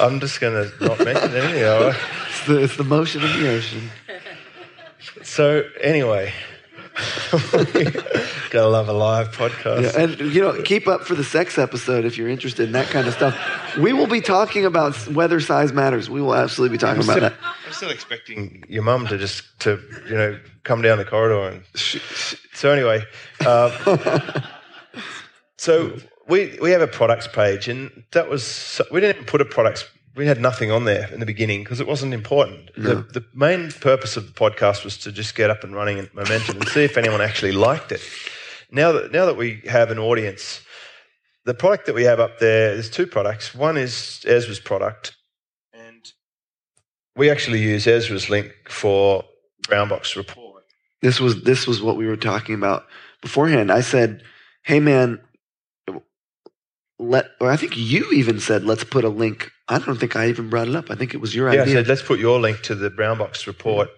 I'm just going to not mention it anyhow. It's the, it's the motion of the ocean. So anyway, gotta love a live podcast. Yeah, and you know, keep up for the sex episode if you're interested in that kind of stuff. We will be talking about whether size matters. We will absolutely be talking about that. I'm still expecting your mum to just to you know come down the corridor and. So anyway, uh, so we we have a products page, and that was we didn't put a products. We had nothing on there in the beginning because it wasn't important. The, the main purpose of the podcast was to just get up and running and momentum and see if anyone actually liked it. Now that now that we have an audience, the product that we have up there, there's two products. One is Ezra's product, and we actually use Ezra's link for Brownbox Report. This was this was what we were talking about beforehand. I said, "Hey, man, let." Or I think you even said, "Let's put a link." I don't think I even brought it up. I think it was your Yeah, I idea. said, let's put your link to the Brown Box report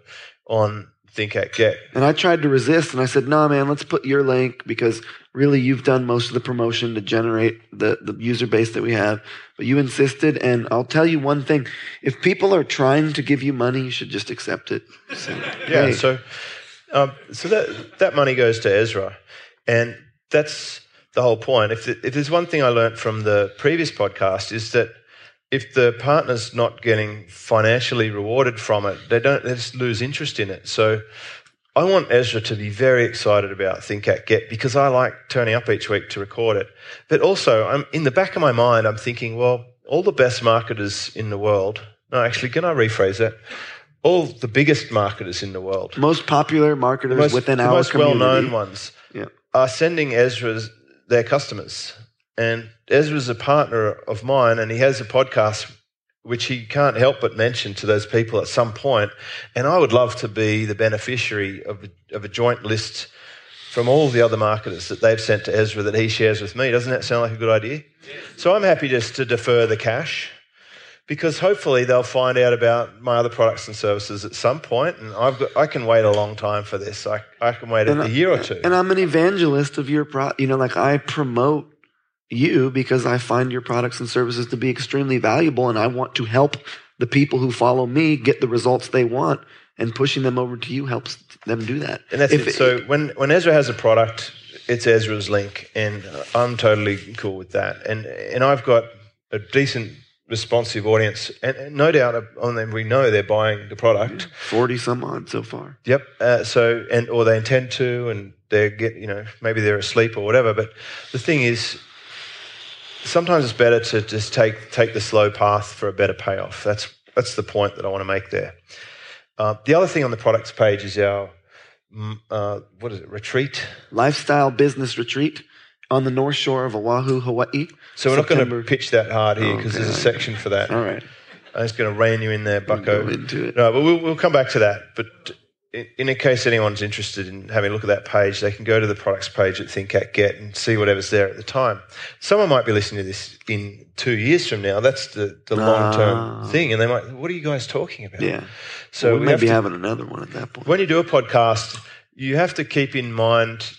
on Think Act Get. and I tried to resist, and I said, "No, man, let's put your link because really you've done most of the promotion to generate the the user base that we have." But you insisted, and I'll tell you one thing: if people are trying to give you money, you should just accept it. So, Yeah, hey, so um, so that that money goes to Ezra, and that's the whole point. If if there's one thing I learned from the previous podcast is that if the partner's not getting financially rewarded from it, they don't they just lose interest in it. So I want Ezra to be very excited about Think Act Get because I like turning up each week to record it. But also, I'm in the back of my mind, I'm thinking, well, all the best marketers in the world. No, actually, can I rephrase that? All the biggest marketers in the world, most popular marketers most, within our most community. well-known ones, Yeah. are sending Ezra's their customers. And Ezra's a partner of mine, and he has a podcast which he can't help but mention to those people at some point. And I would love to be the beneficiary of a, of a joint list from all the other marketers that they've sent to Ezra that he shares with me. Doesn't that sound like a good idea? So I'm happy just to defer the cash because hopefully they'll find out about my other products and services at some point, and I've got, I can wait a long time for this. I, I can wait a, I- year or two. And I'm an evangelist of your pro. You know, like I promote you because I find your products and services to be extremely valuable, and I want to help the people who follow me get the results they want. And pushing them over to you helps them do that. And that's If it. So when, when Ezra has a product, it's Ezra's link, and I'm totally cool with that. And and I've got a decent responsive audience, and, no doubt on them we know they're buying the product. forty some odd so far. Yep. Uh, so and or they intend to, and they get you know maybe they're asleep or whatever. But the thing is, sometimes it's better to just take take the slow path for a better payoff. That's that's the point that I want to make there. Uh, the other thing on the products page is our mm, uh, what is it retreat. Lifestyle business retreat on the North Shore of Oahu, Hawaii. So we're not going to pitch that hard here because there's a section for that. All right. I'm just going to rein you in there, Bucko. It. No, but we'll, we'll come back to that. But in, in case anyone's interested in having a look at that page, they can go to the products page at Think Get and see whatever's there at the time. Someone might be listening to this in two years from now. That's the, the long term Ah. thing. And they might, what are you guys talking about? Yeah. So So we, we might have be to- having another one at that point. when you do a podcast, you have to keep in mind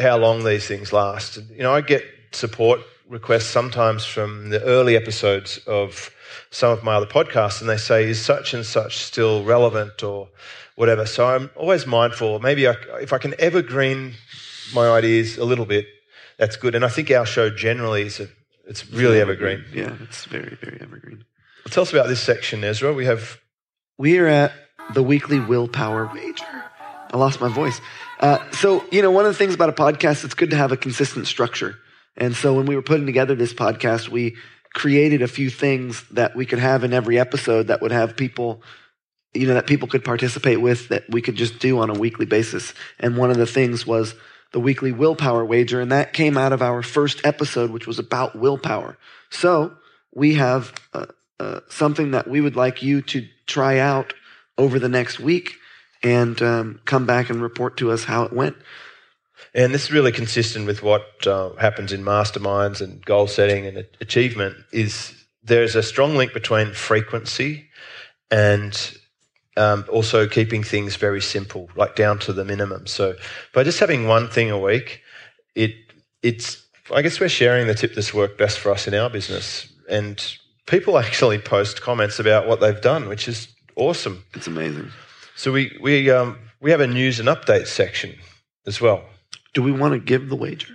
how long these things last. You know, I get support requests sometimes from the early episodes of some of my other podcasts, and they say, "Is such and such still relevant?" or whatever. So I'm always mindful. Maybe I, if I can evergreen my ideas a little bit, that's good. And I think our show generally is a, it's really evergreen. Yeah, it's very, very evergreen. Tell us about this section, Ezra. We have We are at the weekly willpower wager. I lost my voice. Uh, so, you know, one of the things about a podcast, it's good to have a consistent structure. And so when we were putting together this podcast, we created a few things that we could have in every episode that would have people, you know, that people could participate with that we could just do on a weekly basis. And one of the things was the weekly willpower wager. And that came out of our first episode, which was about willpower. So we have uh, uh, something that we would like you to try out over the next week and um, come back and report to us how it went. And this is really consistent with what uh, happens in masterminds and goal setting and achievement is there's a strong link between frequency and um, also keeping things very simple, like down to the minimum. So by just having one thing a week, it it's I guess we're sharing the tip that's worked best for us in our business. And people actually post comments about what they've done, which is awesome. It's amazing. So we we um, we have a news and updates section as well. Do we want to give the wager?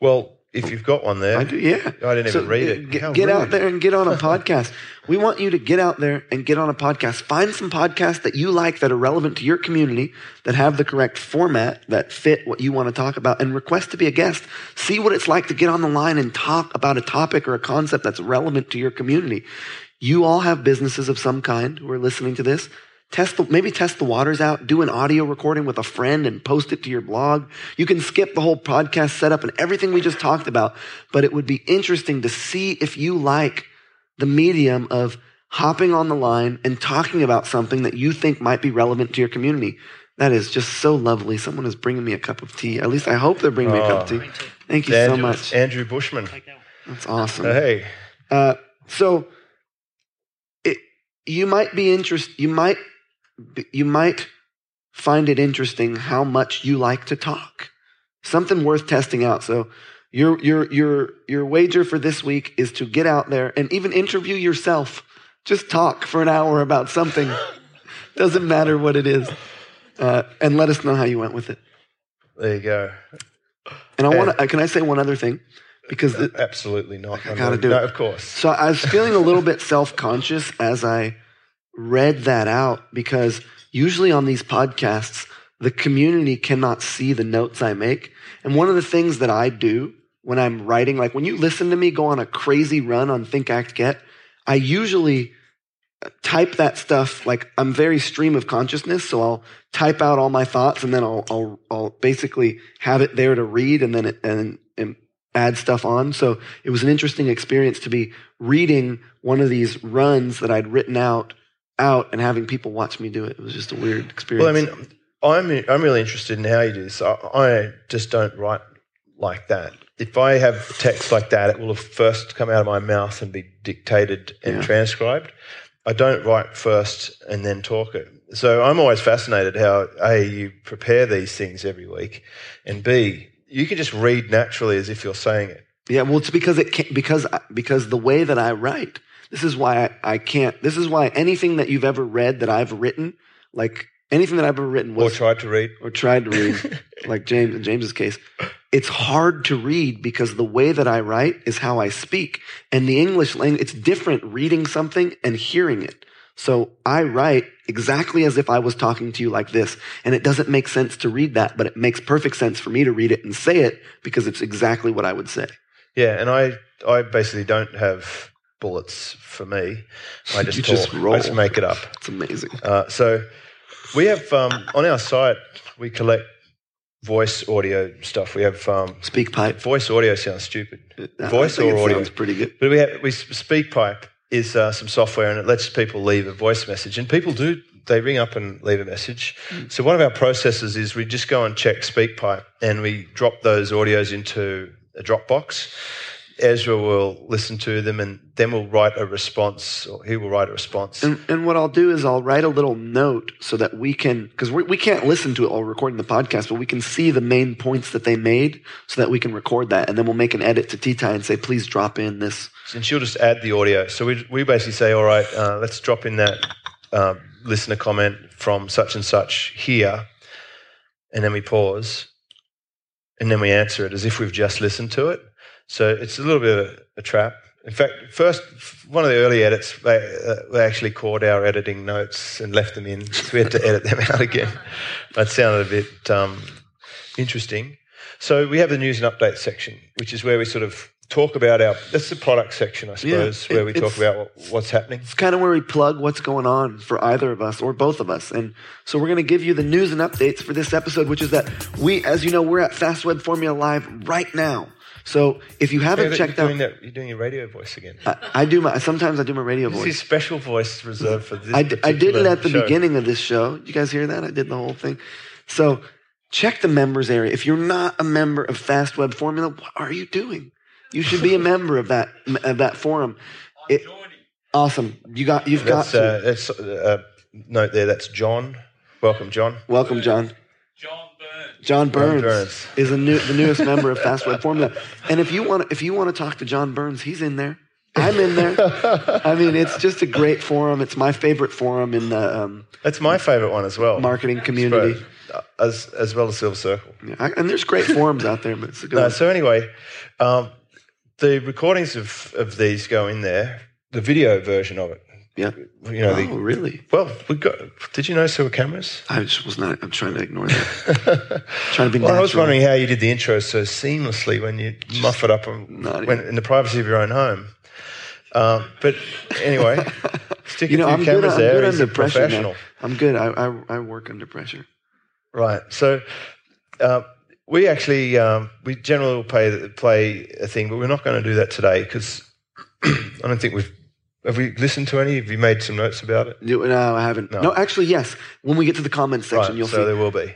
Well, if you've got one there, I do, yeah. I didn't So, even read uh, it. Get, get out there and get on a podcast. We want you to get out there and get on a podcast. Find some podcasts that you like that are relevant to your community, that have the correct format, that fit what you want to talk about, and request to be a guest. See what it's like to get on the line and talk about a topic or a concept that's relevant to your community. You all have businesses of some kind who are listening to this. Test the, maybe test the waters out, do an audio recording with a friend and post it to your blog. You can skip the whole podcast setup and everything we just talked about, but it would be interesting to see if you like the medium of hopping on the line and talking about something that you think might be relevant to your community. That is just so lovely. Someone is bringing me a cup of tea. At least I hope they're bringing me a cup of tea. Thank you so much. Andrew Bushman. That's awesome. Hey, Uh, so it, you might be interest. You might be- you might find it interesting how much you like to talk. Something worth testing out. So your your your your wager for this week is to get out there and even interview yourself. Just talk for an hour about something. Doesn't matter what it is, uh, and let us know how you went with it. there you go. And I want to. Can I say one other thing? Because the, Absolutely not. I gotta do no, it. Of course. So I was feeling a little bit self conscious as I read that out because usually on these podcasts, the community cannot see the notes I make. And one of the things that I do when I'm writing, like when you listen to me go on a crazy run on Think Act Get, I usually type that stuff like I'm very stream of consciousness. So I'll type out all my thoughts and then I'll, I'll, I'll basically have it there to read and then it, and, and add stuff on. So it was an interesting experience to be reading one of these runs that I'd written out out and having people watch me do it. It was just a weird experience. Well, I mean, I'm I'm really interested in how you do this. I, I just don't write like that. If I have text like that, it will have first come out of my mouth and be dictated and Yeah. transcribed. I don't write first and then talk it. So I'm always fascinated how a you prepare these things every week, and b you can just read naturally as if you're saying it. Yeah, well, it's because it can't, because because the way that I write. This is why I, I can't. This is why anything that you've ever read that I've written, like anything that I've ever written, Or tried to read. or tried to read, like James in James's case, it's hard to read because the way that I write is how I speak, and the English language it's different reading something and hearing it. So I write exactly as if I was talking to you like this, and it doesn't make sense to read that, but it makes perfect sense for me to read it and say it because it's exactly what I would say. Yeah, and I I basically don't have bullets for me. I just just roll. I just make it up. It's amazing. Uh, so we have um, on our site we collect voice audio stuff. We have um, SpeakPipe. voice audio sounds stupid, I voice think or audio. sounds pretty good. But we have we SpeakPipe is uh, some software and it lets people leave a voice message, and people do they ring up and leave a message. So one of our processes is we just go and check SpeakPipe and we drop those audios into a Dropbox. Ezra will listen to them and then we'll write a response, or he will write a response. And, and what I'll do is I'll write a little note so that we can, because we, we can't listen to it while recording the podcast, but we can see the main points that they made so that we can record that. And then we'll make an edit to T-Tie and say, please drop in this. and she'll just add the audio. So we, we basically say, all right, uh, let's drop in that uh, listener comment from such and such here, and then we pause, and then we answer it as if we've just listened to it. So it's a little bit of a, a trap. In fact, first one of the early edits, they, uh, they actually caught our editing notes and left them in. So we had to edit them out again. That sounded a bit um, interesting. So we have the news and update section, which is where we sort of talk about our. That's the product section, I suppose, it- where we talk about what, what's happening. It's kind of where we plug what's going on for either of us or both of us. And so we're going to give you the news and updates for this episode, which is that we, as you know, we're at Fast Web Formula Live right now. So if you haven't Yeah, checked you're out, doing that, you're doing your radio voice again. I, I do my, sometimes I do my radio This voice. is special voice reserved for this. I, d- I did it at the show. beginning of this show. You guys hear that? I did the whole thing. So check the members area. If you're not a member of Fast Web Formula, what are you doing? You should be a member of that of that forum. It, awesome. You got you've got That's, to. uh, that's uh, note there. That's John. Welcome, John. Welcome, John. John Burns. John Burns, Burns. is a new, the newest member of Fast Web Formula. And if you want if you want to talk to John Burns, he's in there. I'm in there. I mean, it's just a great forum. It's my favorite forum in the um, That's my favourite one as well. marketing community. Uh, as as well as Silver Circle. Yeah, I, and there's great forums out there, but it's a good No, one. so anyway, um, the recordings of, of these go in there. The video version of it. Yeah. You know, Oh, the, really? well, we got. Did you notice there were cameras? I just was not. I'm trying to ignore that. trying to be Well, I was wondering how you did the intro so seamlessly when you muff it up and when, in the privacy of your own home. Um, but anyway, stick You know, I'm good, cameras I'm there. good under pressure. now. professional. I'm good. I, I, I work under pressure. Right. So uh, we actually we we generally will play play a thing, but we're not going to do that today because I don't think we've. Have we listened to any? Have you made some notes about it? No, I haven't. No. No. actually, yes. When we get to the comments section, Right, you'll so see. So there will be.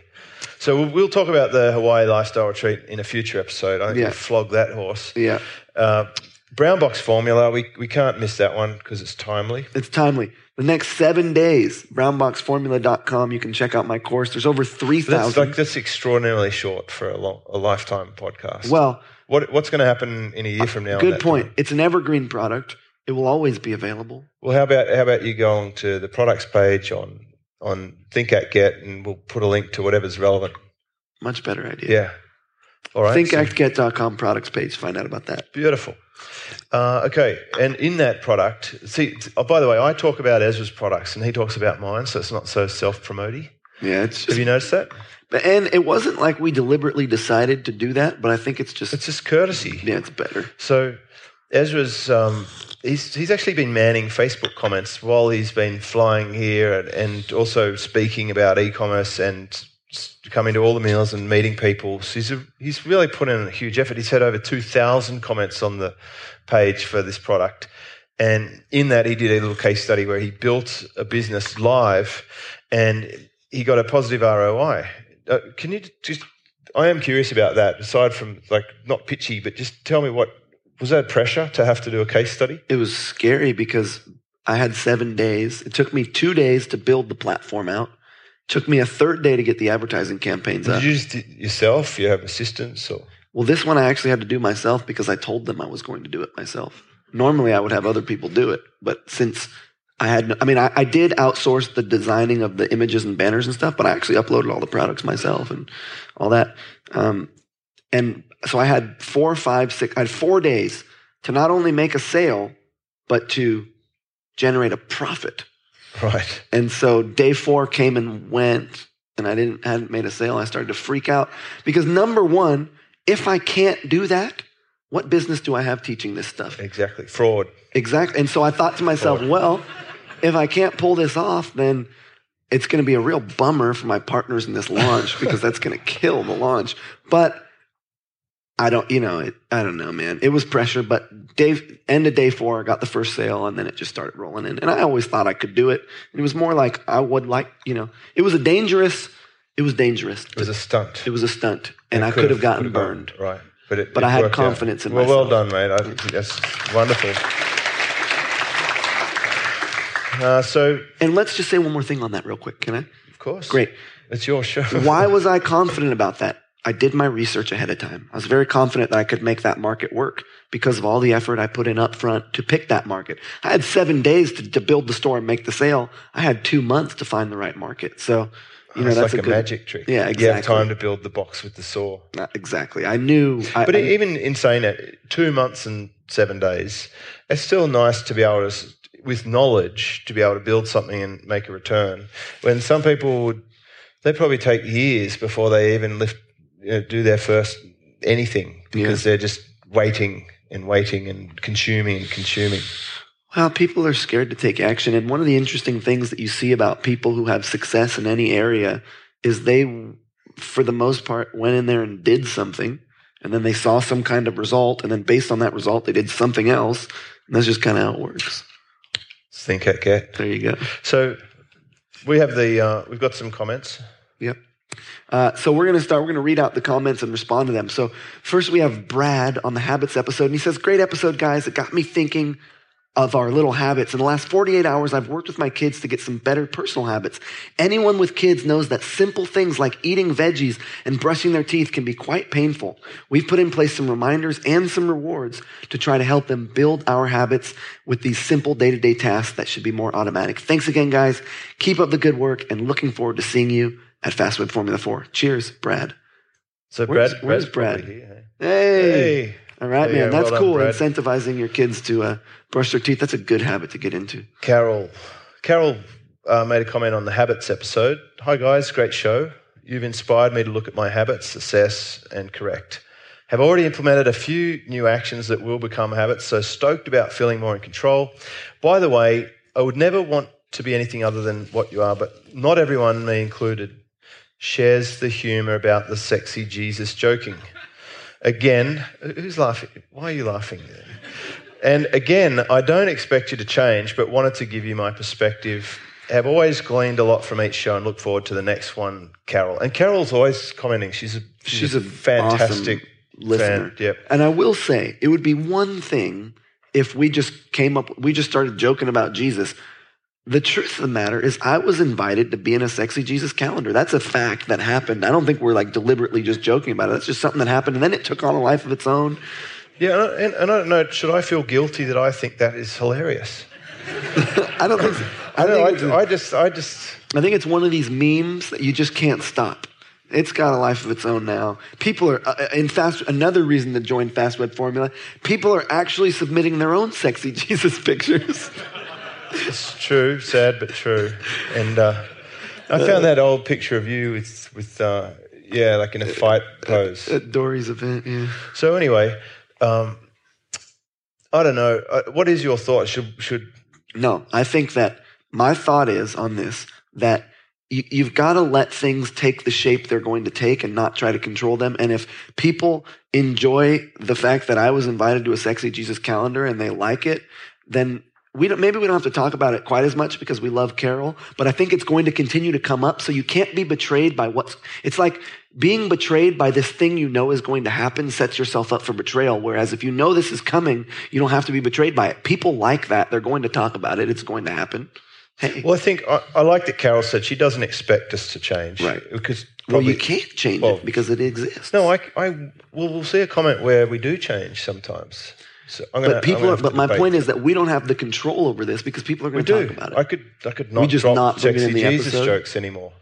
So we'll, we'll talk about the Hawaii lifestyle retreat in a future episode. I think Yeah. we'll flog that horse. Yeah, Uh, brown box formula, we, we can't miss that one because it's timely. it's timely. The next seven days, brownboxformula.com. You can check out my course. There's over That's 3,000. like that's extraordinarily short for a, long, a lifetime podcast. well, what, what's going to happen in a year from now? good point. time? It's an evergreen product. It will always be available. Well, how about how about you go on to the products page on on Think Get, and we'll put a link to whatever's relevant. Much better idea. Yeah. All right. ThinkActGet.com products page. Find out about that. Beautiful. Uh, okay, and in that product, see. Oh, by the way, I talk about Ezra's products, and he talks about mine, so it's not so self-promoting. Yeah, it's Have you noticed that? but, and it wasn't like we deliberately decided to do that, but I think it's just, It's just courtesy. yeah, it's better. So Ezra's um, he's he's actually been manning Facebook comments while he's been flying here and, and also speaking about e-commerce and coming to all the meals and meeting people. So he's a, he's really put in a huge effort. He's had over two thousand comments on the page for this product. And in that, he did a little case study where he built a business live and he got a positive ROI. Uh, can you just, I am curious about that, aside from like not pitchy, but just tell me what, was that pressure to have to do a case study? It was scary because I had seven days. It took me two days to build the platform out. It took me a third day to get the advertising campaigns out. Did up. you just do it yourself? You have assistants or? Well, this one I actually had to do myself because I told them I was going to do it myself. Normally, I would have other people do it, but since I had, no, I mean, I, I did outsource the designing of the images and banners and stuff, but I actually uploaded all the products myself and all that. Um, and so I had four, five, six, I had four days to not only make a sale, but to generate a profit. Right. And so day four came and went, and I didn't hadn't made a sale. I started to freak out because number one, if I can't do that, What business do I have teaching this stuff? Exactly. Fraud. Exactly. And so I thought to myself, well, if I can't pull this off, then it's going to be a real bummer for my partners in this launch because that's going to kill the launch. But I don't, you know, it, I don't know, man. It was pressure, but day, end of day four, I got the first sale and then it just started rolling in. And I always thought I could do it. And it was more like I would like, you know, it was a dangerous, it was dangerous. It was a stunt. It was a stunt. And I could have gotten burned. Right. But, it, But it I had worked out. confidence in well, Well myself. done, mate. I think that's wonderful. Uh, so, And let's just say one more thing on that real quick. Can I? of course. Great. It's your show. Why was I confident about that? I did my research ahead of time. I was very confident that I could make that market work because of all the effort I put in up front to pick that market. I had seven days to, to build the store and make the sale. I had two months to find the right market. So, you know, it's that's like a, good, magic trick. Yeah, You have exactly. time to build the box with the saw. Uh, exactly. I knew. I, But I- even in saying that, two months and seven days, it's still nice to be able to, with knowledge, to be able to build something and make a return. When some people would, they probably take years before they even lift, do their first anything because they're just waiting and waiting and consuming and consuming. Well, people are scared to take action. And one of the interesting things that you see about people who have success in any area is they, for the most part, went in there and did something. And then they saw some kind of result. And then based on that result, they did something else. And that's just kind of how it works. Think Act Get. There you go. So we have the, uh, we've got some comments. Yep. Uh, so we're going to start. We're going to read out the comments and respond to them. So first we have Brad on the habits episode, and he says, "Great episode, guys. It got me thinking of our little habits. In the last 48 hours, I've worked with my kids to get some better personal habits. Anyone with kids knows that simple things like eating veggies and brushing their teeth can be quite painful. We've put in place some reminders and some rewards to try to help them build our habits with these simple day-to-day tasks that should be more automatic. Thanks again, guys. Keep up the good work, and looking forward to seeing you." At Fastweb Formula 4. Cheers, Brad. So Where's- Brad, where's Brad's Brad? here, Hey. Hey. All right, man. That's Well cool. Brad. Incentivizing your kids to uh, brush their teeth. That's a good habit to get into. Carol. Carol uh, made a comment on the habits episode. Hi, guys. Great show. You've inspired me to look at my habits, assess, and correct. Have already implemented a few new actions that will become habits, so stoked about feeling more in control. By the way, I would never want to be anything other than what you are, but not everyone, me included, shares the humor about the sexy Jesus joking. Again, who's laughing? Why are you laughing? And again, I don't expect you to change, but wanted to give you my perspective. Have always gleaned a lot from each show and look forward to the next one, Carol. And Carol's always commenting. She's a she's, She's a a fantastic awesome listener. Fan. Yep. And I will say, it would be one thing if we just came up, we just started joking about Jesus. The truth of the matter is, I was invited to be in a sexy Jesus calendar. That's a fact that happened. I don't think we're like deliberately just joking about it. That's just something that happened. And then it took on a life of its own. Yeah, and, and I don't know. Should I feel guilty that I think that is hilarious? I don't think so. I, I, think know, I, I just, I just. I think it's one of these memes that you just can't stop. It's got a life of its own now. People are uh, in fast. Another reason to join Fast Web Formula. People are actually submitting their own sexy Jesus pictures. It's true, sad but true. And uh, I found that old picture of you with, with uh, yeah, like in a fight pose. At Dory's event, yeah. So anyway, um, I don't know. Uh, what is your thought? Should should No, I think that my thought is on this that you, you've got to let things take the shape they're going to take and not try to control them. And if people enjoy the fact that I was invited to a sexy Jesus calendar and they like it, then we don't, maybe we don't have to talk about it quite as much because we love Carol, but I think it's going to continue to come up. So you can't be betrayed by what's, it's like being betrayed by this thing you know is going to happen sets yourself up for betrayal. Whereas if you know this is coming, you don't have to be betrayed by it. People like that. They're going to talk about it. It's going to happen. Hey, Well, I think I, I like that Carol said she doesn't expect us to change, Right. Because well, you can't change well, it because it exists. No, I, I well, we'll see a comment where we do change sometimes. So I'm gonna, but people are, but my point is that we don't have the control over this because people are going to talk about it. I could, I could not we just drop not sexy in the Jesus episode? jokes anymore.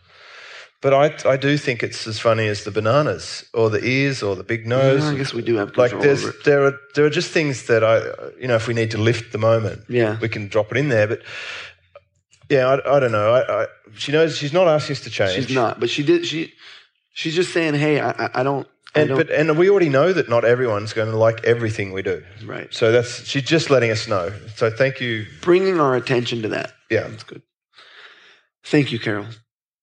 But I, I do think it's as funny as the bananas or the ears or the big nose. Yeah, I guess we do have like control there's over it. there are there are just things that I you know if we need to lift the moment Yeah. we can drop it in there but yeah I, I don't know I, I, she knows she's not asking us to change She's not, but she did. She she's just saying, "Hey, I- I don't. And but and we already know that not everyone's going to like everything we do. Right. So that's she's just letting us know. So thank you. Bringing our attention to that. Yeah. That's good. Thank you, Carol.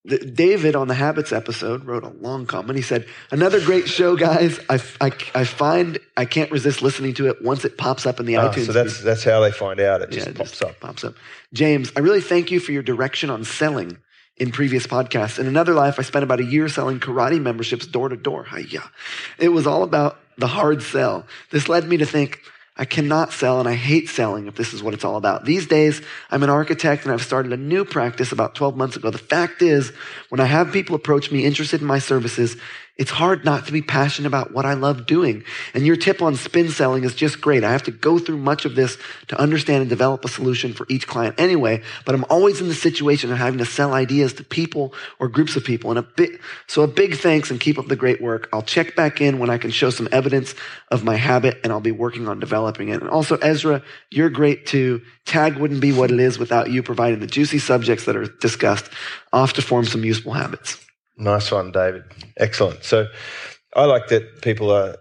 The, David on the Habits episode wrote a long comment. He said, Another great show, guys. I, I, I find I can't resist listening to it once it pops up in the Ah, iTunes. so that's that's how they find out. It just Yeah, it pops up. Pops up. James, I really thank you for your direction on selling in previous podcasts. In another life, I spent about a year selling karate memberships door to door. It was all about the hard sell. This led me to think, I cannot sell and I hate selling if this is what it's all about. These days, I'm an architect and I've started a new practice about 12 months ago. The fact is, when I have people approach me interested in my services, it's hard not to be passionate about what I love doing. And your tip on spin selling is just great. I have to go through much of this to understand and develop a solution for each client anyway, but I'm always in the situation of having to sell ideas to people or groups of people. And a bit, so a big thanks and keep up the great work. I'll check back in when I can show some evidence of my habit and I'll be working on developing it. And also, Ezra, you're great too. Tag wouldn't be what it is without you providing the juicy subjects that are discussed, off to form some useful habits. Nice one, David. Excellent. So I like that people are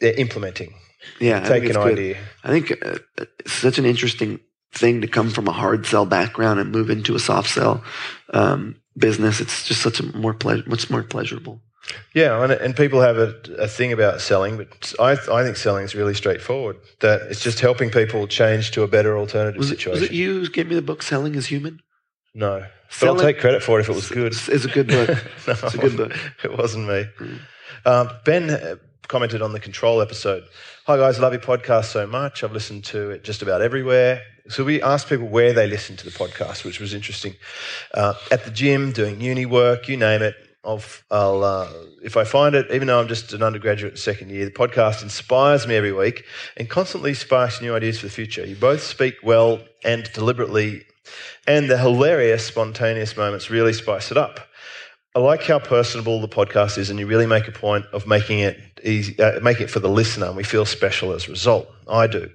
they're implementing, Yeah, I think take an good. idea. I think uh, it's such an interesting thing to come from a hard sell background and move into a soft sell um, business. It's just such a more ple- much more pleasurable. Yeah, and, and people have a, a thing about selling, but I, I think selling is really straightforward. That it's just helping people change to a better alternative Was it, situation. was it you who gave me the book "Selling is Human"? No, but Selling- I'll take credit for it if it was good. It's, a good book. no, It's a good book. It wasn't me. Mm. Um, ben uh, commented on the control episode. Hi guys, I love your podcast so much. I've listened to it just about everywhere. So we asked people where they listen to the podcast, which was interesting. Uh, at the gym, doing uni work, you name it. I'll, I'll uh, if I find it, even though I'm just an undergraduate second year, the podcast inspires me every week and constantly sparks new ideas for the future. You both speak well and deliberately, and the hilarious, spontaneous moments really spice it up. I like how personable the podcast is, and you really make a point of making it easy, uh, it for the listener, and we feel special as a result. I do.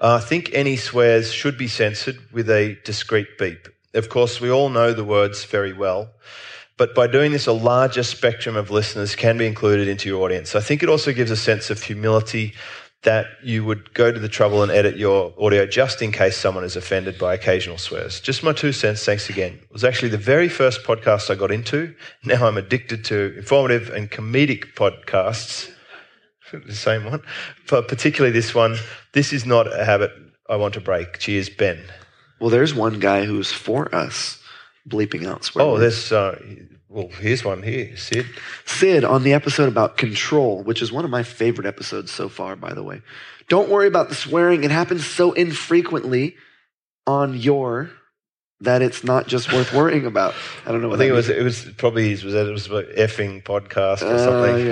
Uh, I think any swears should be censored with a discreet beep. Of course, we all know the words very well, but by doing this, a larger spectrum of listeners can be included into your audience. I think it also gives a sense of humility that you would go to the trouble and edit your audio just in case someone is offended by occasional swears. Just my two cents, thanks again. It was actually the very first podcast I got into. Now I'm addicted to informative and comedic podcasts. The same one, but particularly this one. This is not a habit I want to break. Cheers, Ben. Well, there's one guy who's for us bleeping out swear. Oh, words. there's, uh, well, here's one here, Sid. Sid on the episode about control, which is one of my favorite episodes so far, by the way. Don't worry about the swearing. It happens so infrequently on your that it's not just worth worrying about. I don't know I what think it was, means. it was probably, was that it was about effing podcast or Uh, something.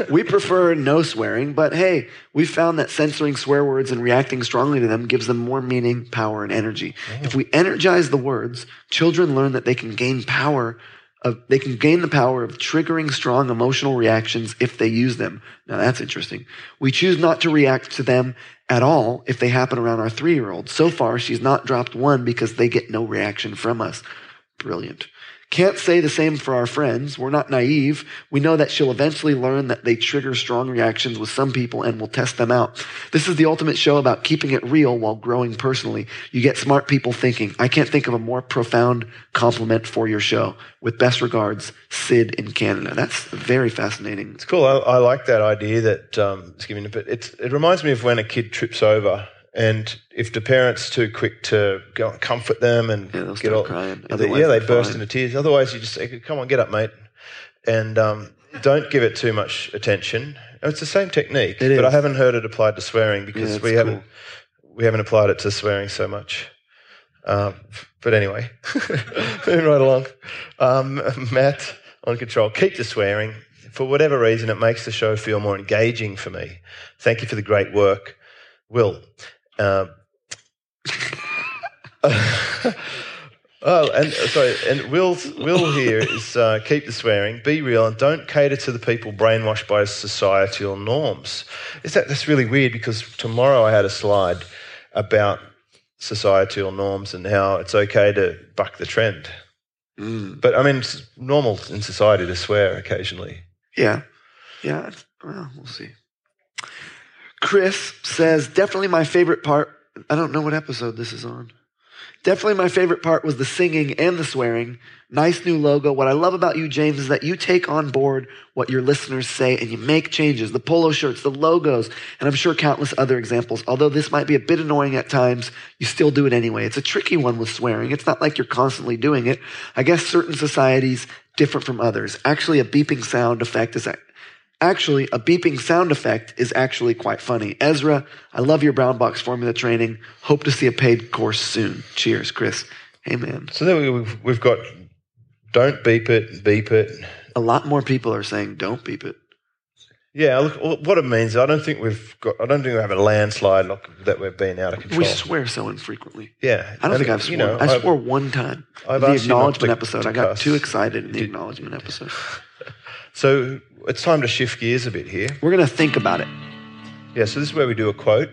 yeah. we prefer no swearing, but hey, we found that censoring swear words and reacting strongly to them gives them more meaning, power, and energy. If we energize the words, children learn that they can gain power of they can gain the power of triggering strong emotional reactions if they use them. Now that's interesting. We choose not to react to them at all if they happen around our three year old. So far, she's not dropped one because they get no reaction from us. Brilliant. Can't say the same for our friends. We're not naive. We know that she'll eventually learn that they trigger strong reactions with some people and we'll test them out. This is the ultimate show about keeping it real while growing personally. You get smart people thinking. I can't think of a more profound compliment for your show. With best regards, Sid in Canada. That's very fascinating. It's cool. I, I like that idea that um, it's giving. It's, it reminds me of when a kid trips over, and if the parent's too quick to go and comfort them and Yeah, get all, crying. yeah, Otherwise yeah, they burst fine. into tears. Otherwise, you just say, "Come on, get up, mate," and um, don't give it too much attention. It's the same technique, It but I haven't heard it applied to swearing because that's we haven't we haven't applied it to swearing so much. Um, but anyway, moving right along. Um, Matt on control. Keep the swearing. For whatever reason, it makes the show feel more engaging for me. Thank you for the great work, Will. Um, oh, and sorry, and Will, Will here is uh, keep the swearing, be real, and don't cater to the people brainwashed by societal norms. Is that that's really weird because tomorrow I had a slide about societal norms and how it's okay to buck the trend. Mm, But I mean, it's normal in society to swear occasionally. yeah. Yeah, well, we'll see. Chris says, definitely my favorite part. I don't know what episode this is on. Definitely my favorite part was the singing and the swearing. Nice new logo. What I love about you, James, is that you take on board what your listeners say and you make changes. The polo shirts, the logos, and I'm sure countless other examples. Although this might be a bit annoying at times, you still do it anyway. It's a tricky one with swearing. It's not like you're constantly doing it. I guess certain societies different from others. Actually, a beeping sound effect is Actually, a beeping sound effect is actually quite funny. Ezra, I love your brown box formula training. Hope to see a paid course soon. Cheers, Chris. Hey, man. So then we've, we've got don't beep it, beep it. A lot more people are saying don't beep it. Yeah, look, what it means, I don't think we've got, I don't think we have a landslide like that we've been out of control. We swear so infrequently. Yeah. I don't think I've sworn. You know, I I've, swore one time. I've the acknowledgement episode. I got too excited in the acknowledgement episode. So it's time to shift gears a bit here. We're going to think about it. Yeah, so this is where we do a quote,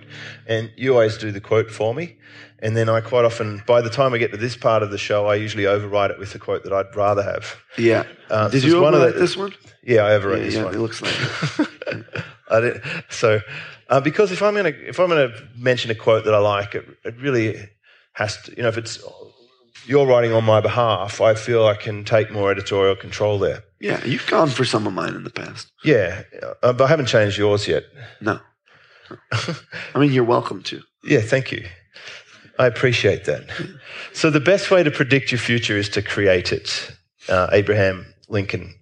and you always do the quote for me. And then I quite often, by the time I get to this part of the show, I usually override it with the quote that I'd rather have. Yeah. Uh, Did you overwrite the, this one? Yeah, I overwrote yeah, this yeah, one. It looks like. I did, so, uh, because if I'm going to if I'm going to mention a quote that I like, it, it really has to. You know, if it's you're writing on my behalf, I feel I can take more editorial control there. Yeah, you've gone for some of mine in the past. Yeah, uh, but I haven't changed yours yet. No. I mean, you're welcome to. Yeah, thank you. I appreciate that. So, the best way to predict your future is to create it. Uh, Abraham Lincoln.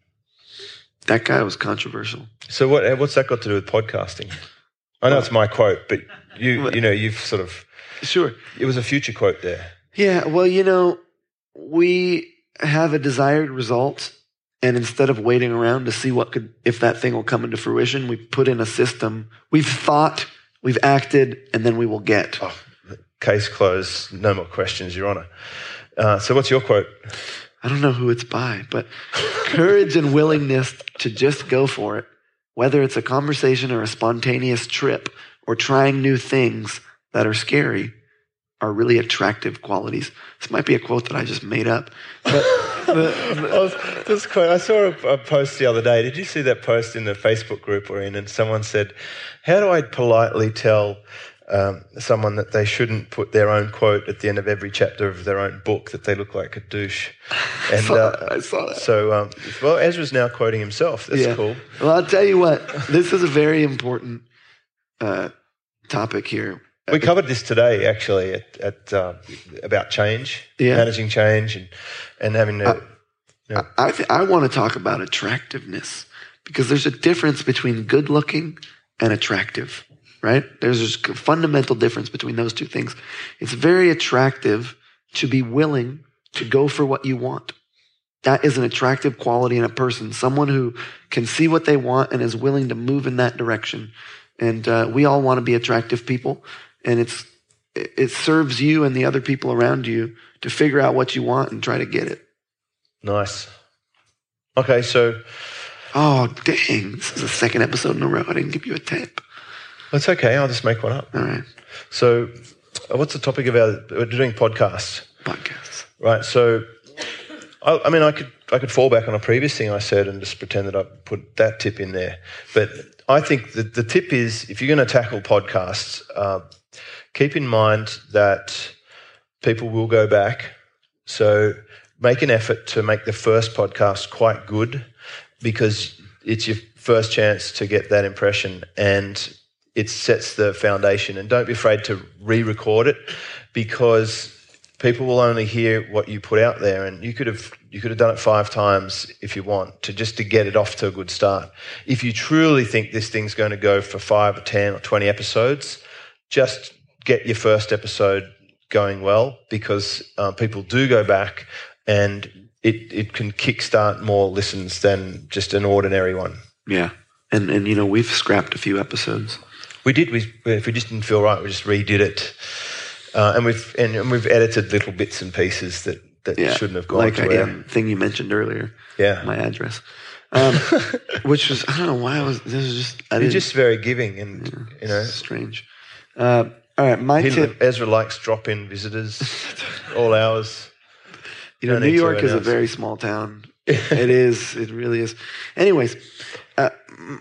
That guy was controversial. So, what, what's that got to do with podcasting? I know it's my quote, but you, you know, you've sort of. Sure. It was a future quote there. Yeah, well, you know, we have a desired result and instead of waiting around to see what could if that thing will come into fruition we put in a system. We've thought we've acted and then we will get. Oh, case closed. No more questions your honor. Uh, so what's your quote? I don't know who it's by but courage and willingness to just go for it whether it's a conversation or a spontaneous trip or trying new things that are scary are really attractive qualities. This might be a quote that I just made up. But, I, was, quote, I saw a, a, post the other day. Did you see that post in the Facebook group we're in? And someone said, How do I politely tell um, someone that they shouldn't put their own quote at the end of every chapter of their own book that they look like a douche. And, I, saw uh, I saw that. So, um, well, Ezra's now quoting himself. That's yeah. cool. Well, I'll tell you what, this is a very important uh, topic here. We covered this today, actually, at, at uh, about change, yeah. managing change, and and having to. I, you know. I, th- I want to talk about attractiveness because there's a difference between good looking and attractive, right? There's a fundamental difference between those two things. It's very attractive to be willing to go for what you want. That is an attractive quality in a person, someone who can see what they want and is willing to move in that direction. And uh, we all want to be attractive people and it's it serves you and the other people around you to figure out what you want and try to get it. Nice. Okay, so. Oh, dang. This is the second episode in a row. I didn't give you a tip. That's okay. I'll just make one up. All right. So, uh, what's the topic of our. We're doing podcasts. Podcasts. Right. So, I, I mean, I could, I could fall back on a previous thing I said and just pretend that I put that tip in there. But I think that the tip is if you're going to tackle podcasts, uh, keep in mind that people will go back. So make an effort to make the first podcast quite good because it's your first chance to get that impression and it sets the foundation. And don't be afraid to re record it because people will only hear what you put out there and you could have you could have done it five times if you want to just to get it off to a good start if you truly think this thing's going to go for five or ten or 20 episodes just get your first episode going well because uh, people do go back and it, it can kickstart more listens than just an ordinary one. Yeah. And, and you know, we've scrapped a few episodes. We did. We, if we just didn't feel right, we just redid it. Uh, and we've and, and, we've edited little bits and pieces that, that yeah, shouldn't have gone like to again, thing you mentioned earlier. Yeah, my address, um, which was I don't know why I was this was just I You're just very giving and yeah, you know strange. Uh, all right, my tip. Ezra likes drop-in visitors, all hours. You know, New York is a very small town. it is. It really is. Anyways, uh,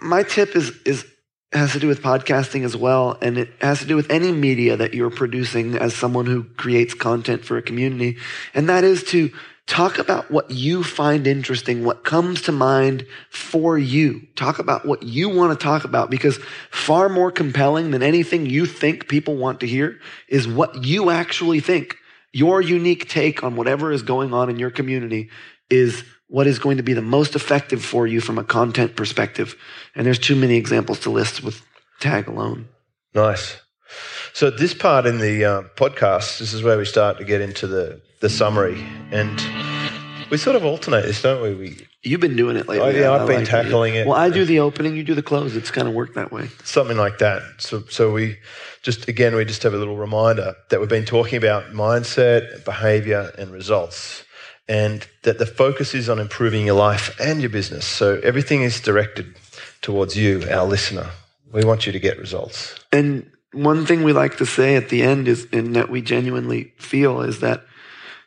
my tip is is has to do with podcasting as well, and it has to do with any media that you're producing as someone who creates content for a community, and that is to talk about what you find interesting, what comes to mind for you. Talk about what you want to talk about because far more compelling than anything you think people want to hear is what you actually think. Your unique take on whatever is going on in your community is what is going to be the most effective for you from a content perspective. And there's too many examples to list with tag alone. Nice. So this part in the uh, podcast, this is where we start to get into the, the summary, and we sort of alternate this, don't we? We You've been doing it lately. Oh, yeah, I I've been like tackling it. Well, I do the opening, you do the close. It's kind of worked that way. something like that. So, so we just again we just have a little reminder that we've been talking about mindset, behavior, and results, and that the focus is on improving your life and your business. So everything is directed towards you, our listener. We want you to get results. And one thing we like to say at the end is, and that we genuinely feel, is that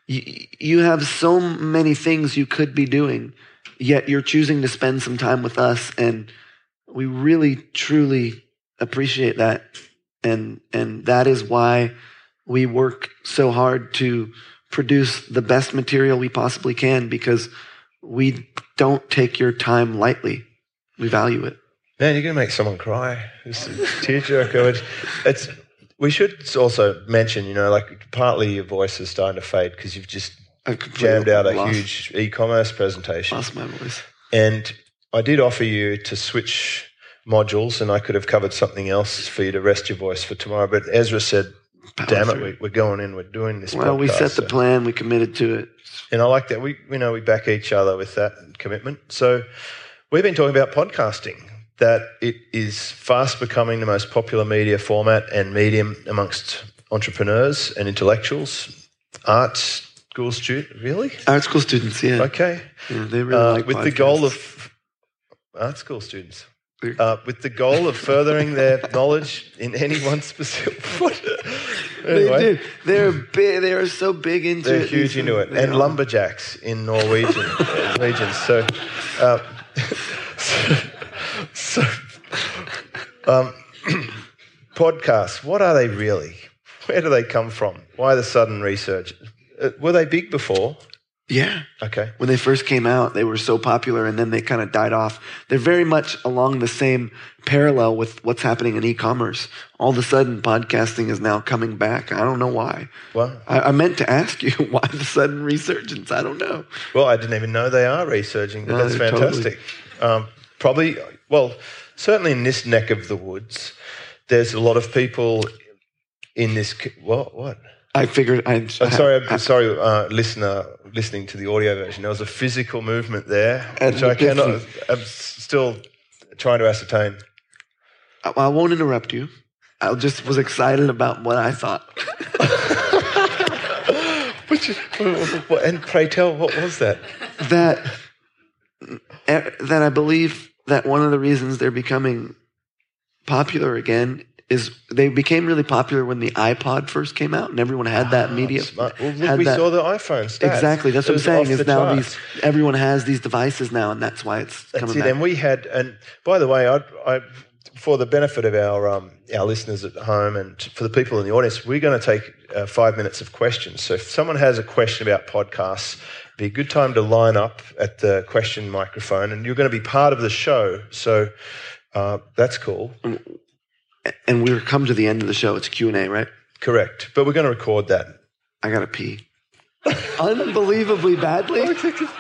you, have so many things you could be doing, yet you're choosing to spend some time with us, and we really, truly appreciate that, and and that is why we work so hard to produce the best material we possibly can because we don't take your time lightly. We value it. Man, you're going to make someone cry. It's a tearjerker. It's, we should also mention, you know, like partly your voice is starting to fade because you've just jammed out a huge e-commerce presentation. lost my voice. And I did offer you to switch modules, and I could have covered something else for you to rest your voice for tomorrow. But Ezra said, Power "Damn it, through. we, we're going in. We're doing this." Well, we set the So- plan. We committed to it. and I like that. We, you know, we back each other with that commitment. So we've been talking about podcasting. That it is fast becoming the most popular media format and medium amongst entrepreneurs and intellectuals, art school students. Really? Art school students, yeah, Okay. Yeah, they really Uh, like with the goal of art school students. Uh, with the goal of furthering their knowledge in any one specific. What? They Anyway, do. They're big. They are so big into they're huge into it, and are. lumberjacks in Norwegian regions. So, uh, so, um, podcasts. What are they really? Where do they come from? Why the sudden research? Uh, were they big before? Yeah. Okay. When they first came out, they were so popular, and then they kind of died off. They're very much along the same parallel with what's happening in e-commerce. All of a sudden, podcasting is now coming back. I don't know why. Well, I, I meant to ask you why the sudden resurgence. I don't know. Well, I didn't even know they are researching, but No, that's they're totally- fantastic. Um, probably, well, certainly in this neck of the woods, there's a lot of people in this. What? What? I figured. I, I'm sorry, I'm sorry, uh, listener, listening to the audio version. There was a physical movement there, which I cannot. I'm still trying to ascertain. I, I won't interrupt you. I just was excited about what I thought. Which, and pray tell, what was that? that eh, that I believe that one of the reasons they're becoming popular again is they became really popular when the iPod first came out and everyone had that media. Ah, Well, look, had we that- saw the iPhone stats. Exactly. That's It what I'm saying. Is the now charts. these everyone has these devices now, and that's why it's That's coming it. back. And we had, and by the way, I, I, for the benefit of our um, our listeners at home and for the people in the audience, we're going to take uh, five minutes of questions. So if someone has a question about podcasts, be a good time to line up at the question microphone, and you're going to be part of the show. So uh, that's cool. and we're come to the end of the show. It's Q and A, right? Correct. But we're going to record that. I gotta pee. Unbelievably badly.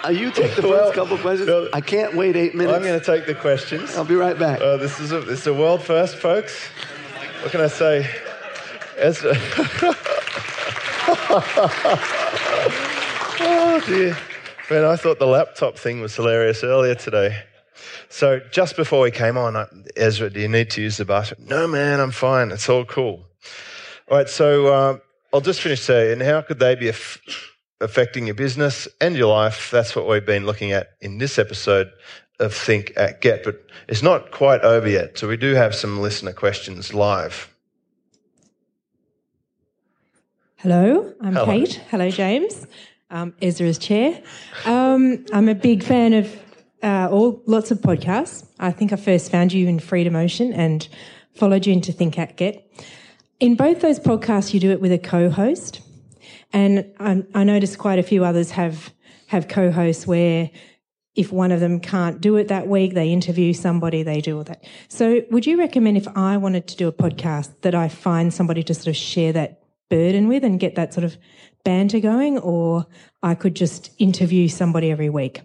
Uh, you take the first Well, couple questions. no. I can't wait eight minutes. I'm going to take the questions. I'll be right back. Uh, this is a this is a world first, folks. What can I say? Ezra. oh dear, man! I thought the laptop thing was hilarious earlier today. So just before we came on, I, Ezra, do you need to use the bathroom? No, man, I'm fine. It's all cool. All right, so uh, I'll just finish saying, how could they be aff- affecting your business and your life? That's what we've been looking at in this episode of Think Act Get, but it's not quite over yet. So we do have some listener questions live. Hello, I'm Hello. Kate. Hello, James. Um, Ezra's chair. Um, I'm a big fan of uh, all lots of podcasts. I think I first found you in Freedom Ocean and followed you into Think Act Get. In both those podcasts, you do it with a co-host, and I, I noticed quite a few others have have co-hosts where if one of them can't do it that week, they interview somebody, they do all that. So, would you recommend if I wanted to do a podcast that I find somebody to sort of share that burden with and get that sort of banter going, or I could just interview somebody every week?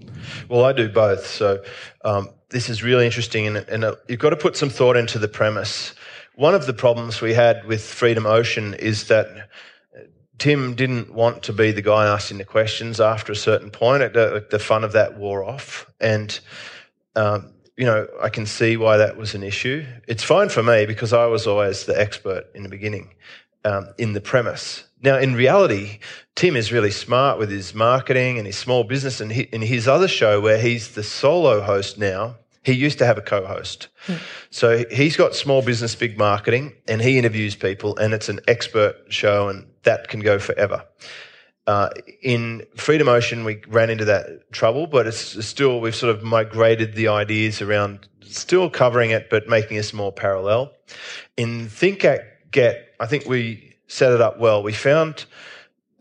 Well, I do both. So, um, this is really interesting, and, and uh, you've got to put some thought into the premise. One of the problems we had with Freedom Ocean is that Tim didn't want to be the guy asking the questions after a certain point. The, the fun of that wore off. And, um, you know, I can see why that was an issue. It's fine for me because I was always the expert in the beginning, um, in the premise. Now, in reality, Tim is really smart with his marketing and his small business. And in his other show, where he's the solo host now, he used to have a co-host. Hmm. So he's got small business, big marketing, and he interviews people, and it's an expert show, and that can go forever. Uh, in Freedom Ocean, we ran into that trouble, but it's still we've sort of migrated the ideas around, still covering it, but making us more parallel. In Think Act Get, I think we set it up well. We found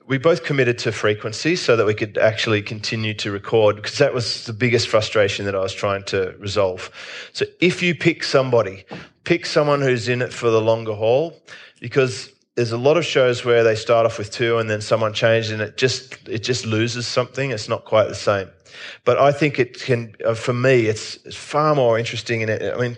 we both committed to frequency so that we could actually continue to record because that was the biggest frustration that I was trying to resolve. So if you pick somebody, pick someone who's in it for the longer haul because there's a lot of shows where they start off with two and then someone changes and it just it just loses something. It's not quite the same. But I think it can, uh, for me, it's, it's far more interesting and it. I mean,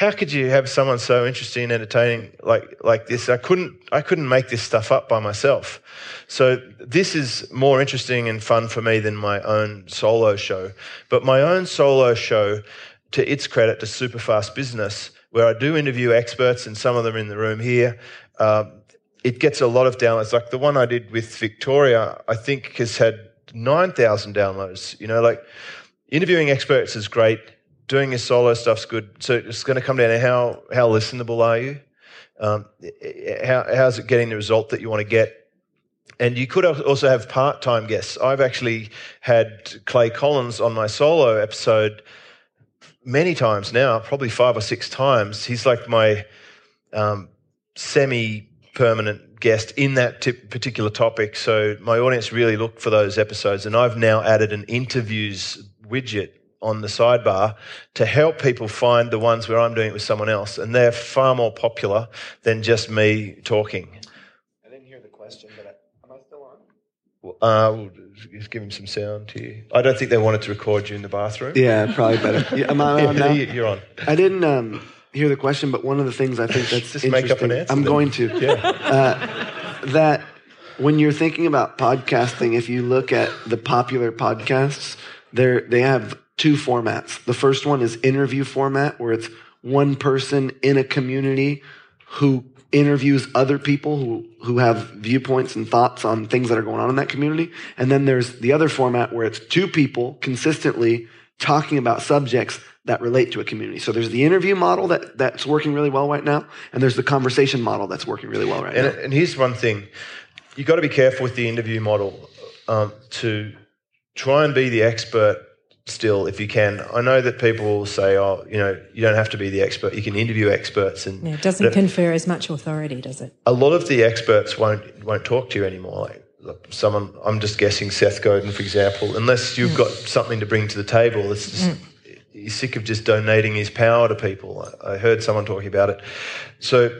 how could you have someone so interesting and entertaining like like this? I couldn't I couldn't make this stuff up by myself. So this is more interesting and fun for me than my own solo show. But my own solo show, to its credit, to Superfast Business, where I do interview experts and some of them in the room here. Uh, it gets a lot of downloads. Like the one I did with Victoria, I think has had 9,000 downloads. You know, like interviewing experts is great doing your solo stuff's good. So it's going to come down to how how listenable are you? Um, how how's it getting the result that you want to get? And you could also have part time guests. I've actually had Clay Collins on my solo episode many times now, probably five or six times. He's like my um, semi permanent guest in that particular topic. So my audience really look for those episodes. And I've now added an interviews widget on the sidebar to help people find the ones where I'm doing it with someone else. And they're far more popular than just me talking. I didn't hear the question, but I, am I still on? Well, uh, we'll just give him some sound here. I don't think they wanted to record you in the bathroom. Yeah, probably better. Yeah, am I on now? You're on. I didn't um, hear the question, but one of the things I think that's just interesting, make up an answer. I'm then. going to. Yeah. Uh, that when you're thinking about podcasting, if you look at the popular podcasts, they they have two formats. The first one is interview format, where it's one person in a community who interviews other people who, who have viewpoints and thoughts on things that are going on in that community. And then there's the other format where it's two people consistently talking about subjects that relate to a community. So there's the interview model that, that's working really well right now, and there's the conversation model that's working really well right and, now. And here's one thing you've got to be careful with the interview model um, to try and be the expert still, if you can. I know that people will say, "Oh, you know, you don't have to be the expert. You can interview experts." And yeah, it doesn't confer as much authority, does it? A lot of the experts won't won't talk to you anymore. Like someone, I'm just guessing Seth Godin, for example. Unless you've mm. got something to bring to the table, it's just, mm. he's sick of just donating his power to people. I, I heard someone talking about it. So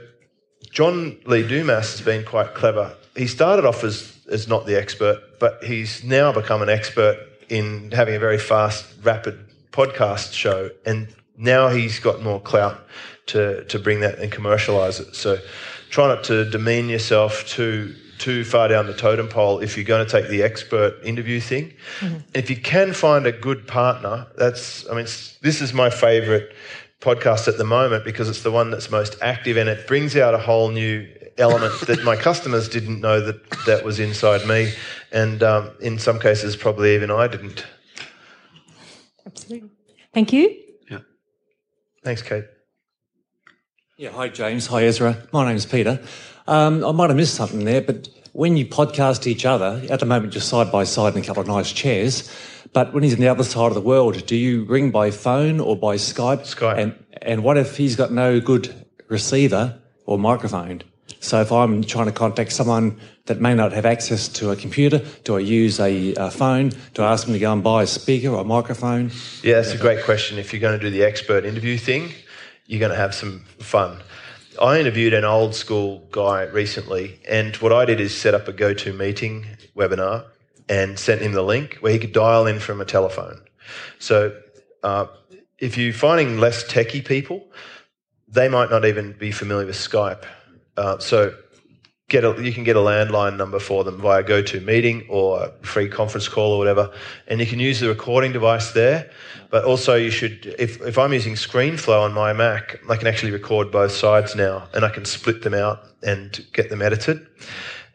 John Lee Dumas has been quite clever. He started off as as not the expert, but he's now become an expert in having a very fast, rapid podcast show, and now he's got more clout to to bring that and commercialize it. So try not to demean yourself too too far down the totem pole if you're going to take the expert interview thing. Mm-hmm. If you can find a good partner, that's I mean this is my favorite podcast at the moment because it's the one that's most active and it brings out a whole new element that my customers didn't know that that was inside me, and um, in some cases, probably even I didn't. Absolutely. Thank you. Yeah. Thanks, Kate. Yeah. Hi, James. Hi, Ezra. My name's Peter. Um, I might have missed something there, but when you podcast each other, at the moment you're side by side in a couple of nice chairs, but when he's on the other side of the world, do you ring by phone or by Skype? Skype. And, and what if he's got no good receiver or microphone? So if I'm trying to contact someone that may not have access to a computer, do I use a, a phone? Do I ask them to go and buy a speaker or a microphone? Yeah, that's a great question. If you're going to do the expert interview thing, you're going to have some fun. I interviewed an old school guy recently, and what I did is set up a GoToMeeting webinar and sent him the link where he could dial in from a telephone. So uh, if you're finding less techie people, they might not even be familiar with Skype. Uh, so get a, you can get a landline number for them via GoToMeeting or free conference call or whatever, and you can use the recording device there. But also, you should if if I'm using ScreenFlow on my Mac, I can actually record both sides now, and I can split them out and get them edited.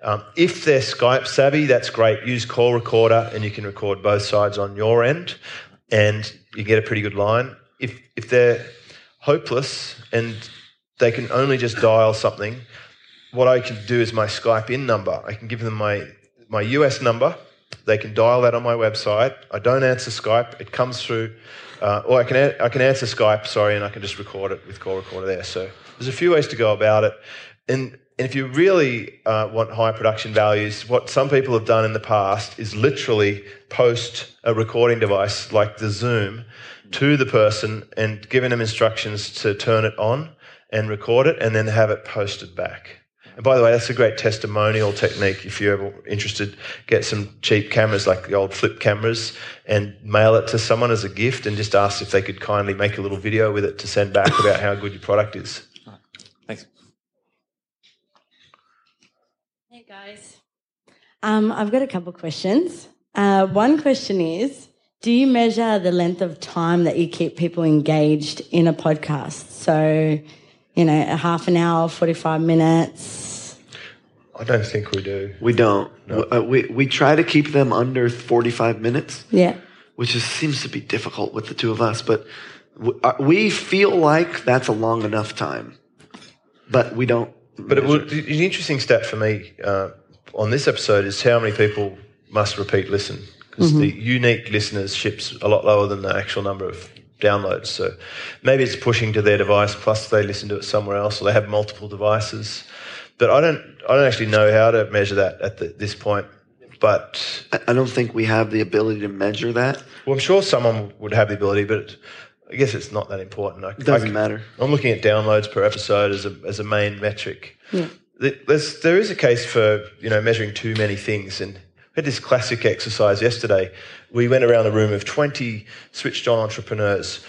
Um, if they're Skype savvy, that's great. Use Call Recorder, and you can record both sides on your end, and you get a pretty good line. If if they're hopeless and they can only just dial something, what I can do is my Skype in number. I can give them my my US number. They can dial that on my website. I don't answer Skype. It comes through, uh, or I can a- I can answer Skype. Sorry, and I can just record it with call recorder there. So there's a few ways to go about it. And and if you really uh, want high production values, what some people have done in the past is literally post a recording device like the Zoom to the person and giving them instructions to turn it on and record it and then have it posted back. And by the way, that's a great testimonial technique. If you're ever interested, get some cheap cameras like the old flip cameras and mail it to someone as a gift and just ask if they could kindly make a little video with it to send back about how good your product is. Thanks. Hey guys. Um, I've got a couple of questions. Uh, one question is Do you measure the length of time that you keep people engaged in a podcast? So, you know, a half an hour, 45 minutes. I don't think we do. We don't. Uh, we, we try to keep them under 45 minutes, Yeah. which is, seems to be difficult with the two of us, but uh, we feel like that's a long enough time. But we don't. But it measure would, the interesting stat for me uh, on this episode is how many people must repeat listen because the unique listeners ships a lot lower than the actual number of downloads. So maybe it's pushing to their device plus they listen to it somewhere else or they have multiple devices. But I don't I don't actually know how to measure that at the, this point. But I- I don't think we have the ability to measure that. well, I'm sure someone would have the ability, but I guess it's not that important. I, It doesn't I- matter. I'm looking at downloads per episode as a, as a main metric. Yeah. There's, there is a case for you know measuring too many things, and we had this classic exercise yesterday. We went around the room of 20 switched on entrepreneurs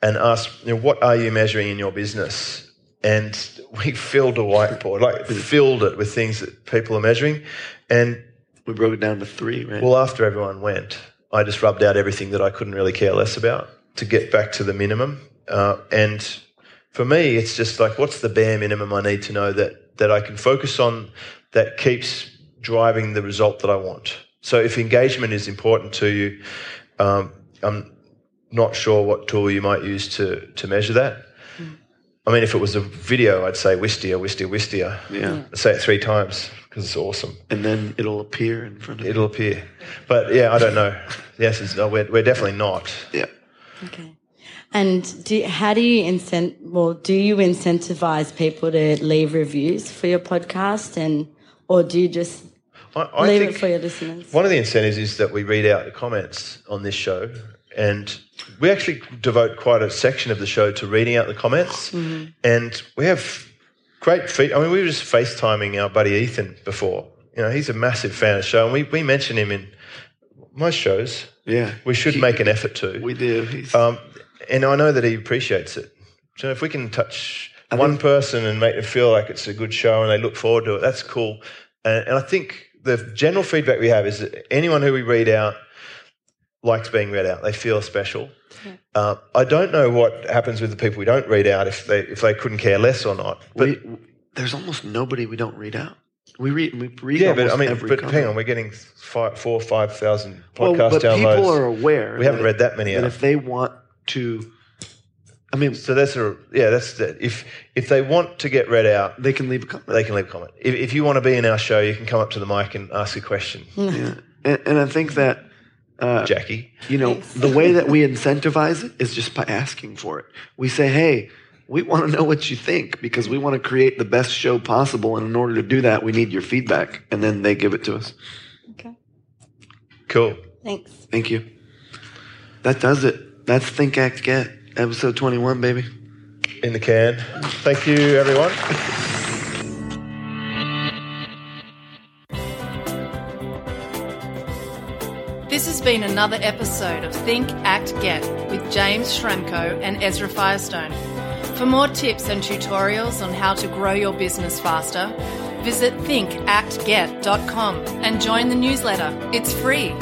and asked, you know, what are you measuring in your business? And we filled a whiteboard, like filled it with things that people are measuring. And We broke it down to three, right? well, after everyone went, I just rubbed out everything that I couldn't really care less about to get back to the minimum. Uh, and for me, it's just like, what's the bare minimum I need to know that that I can focus on that keeps driving the result that I want. So if engagement is important to you, um, I'm not sure what tool you might use to to measure that. I mean, if it was a video, I'd say Wistia, Wistia, Wistia. yeah. I'd say it three times because it's awesome And then it'll appear in front of you. it'll appear. But yeah, I don't know. The answer is no, we're, we're definitely not. Yeah. Okay. And do, how do you incent? Well, do you incentivize people to leave reviews for your podcast, and or do you just I, I leave think it for your listeners? one of the incentives is that we read out the comments on this show, and we actually devote quite a section of the show to reading out the comments, and we have great feed. I mean, we were just FaceTiming our buddy Ethan before. You know, he's a massive fan of the show, and we, we mention him in most shows. Yeah. We should He- make an effort to. We do. Um, and I know that he appreciates it. So if we can touch I one think- person and make them feel like it's a good show and they look forward to it, that's cool. And, and I think the general feedback we have is that anyone who we read out likes being read out. They feel special. Uh, I don't know what happens with the people we don't read out if they if they couldn't care less or not. But we, there's almost nobody we don't read out. We read. We read. yeah, but I mean, every but comment. hang on, we're getting five, four, five thousand Well, podcast but downloads. people are aware. We haven't read that many that out. if they want to I mean, So that's a yeah. That's the, if if they want to get read out, they can leave a comment. they can leave a comment. If, if you want to be in our show, you can come up to the mic and ask a question, Yeah. And, and I think that, uh, Jackie. you know, the way that we incentivize it is just by asking for it. We say, hey, we want to know what you think because we want to create the best show possible. And in order to do that, we need your feedback. And then they give it to us. Okay. Cool. Thanks. Thank you. That does it. That's Think Act Get, episode 21, baby. In the can. Thank you, everyone. This has been another episode of Think, Act, Get with James Schramko and Ezra Firestone. For more tips and tutorials on how to grow your business faster, visit thinkactget.com and join the newsletter. It's free.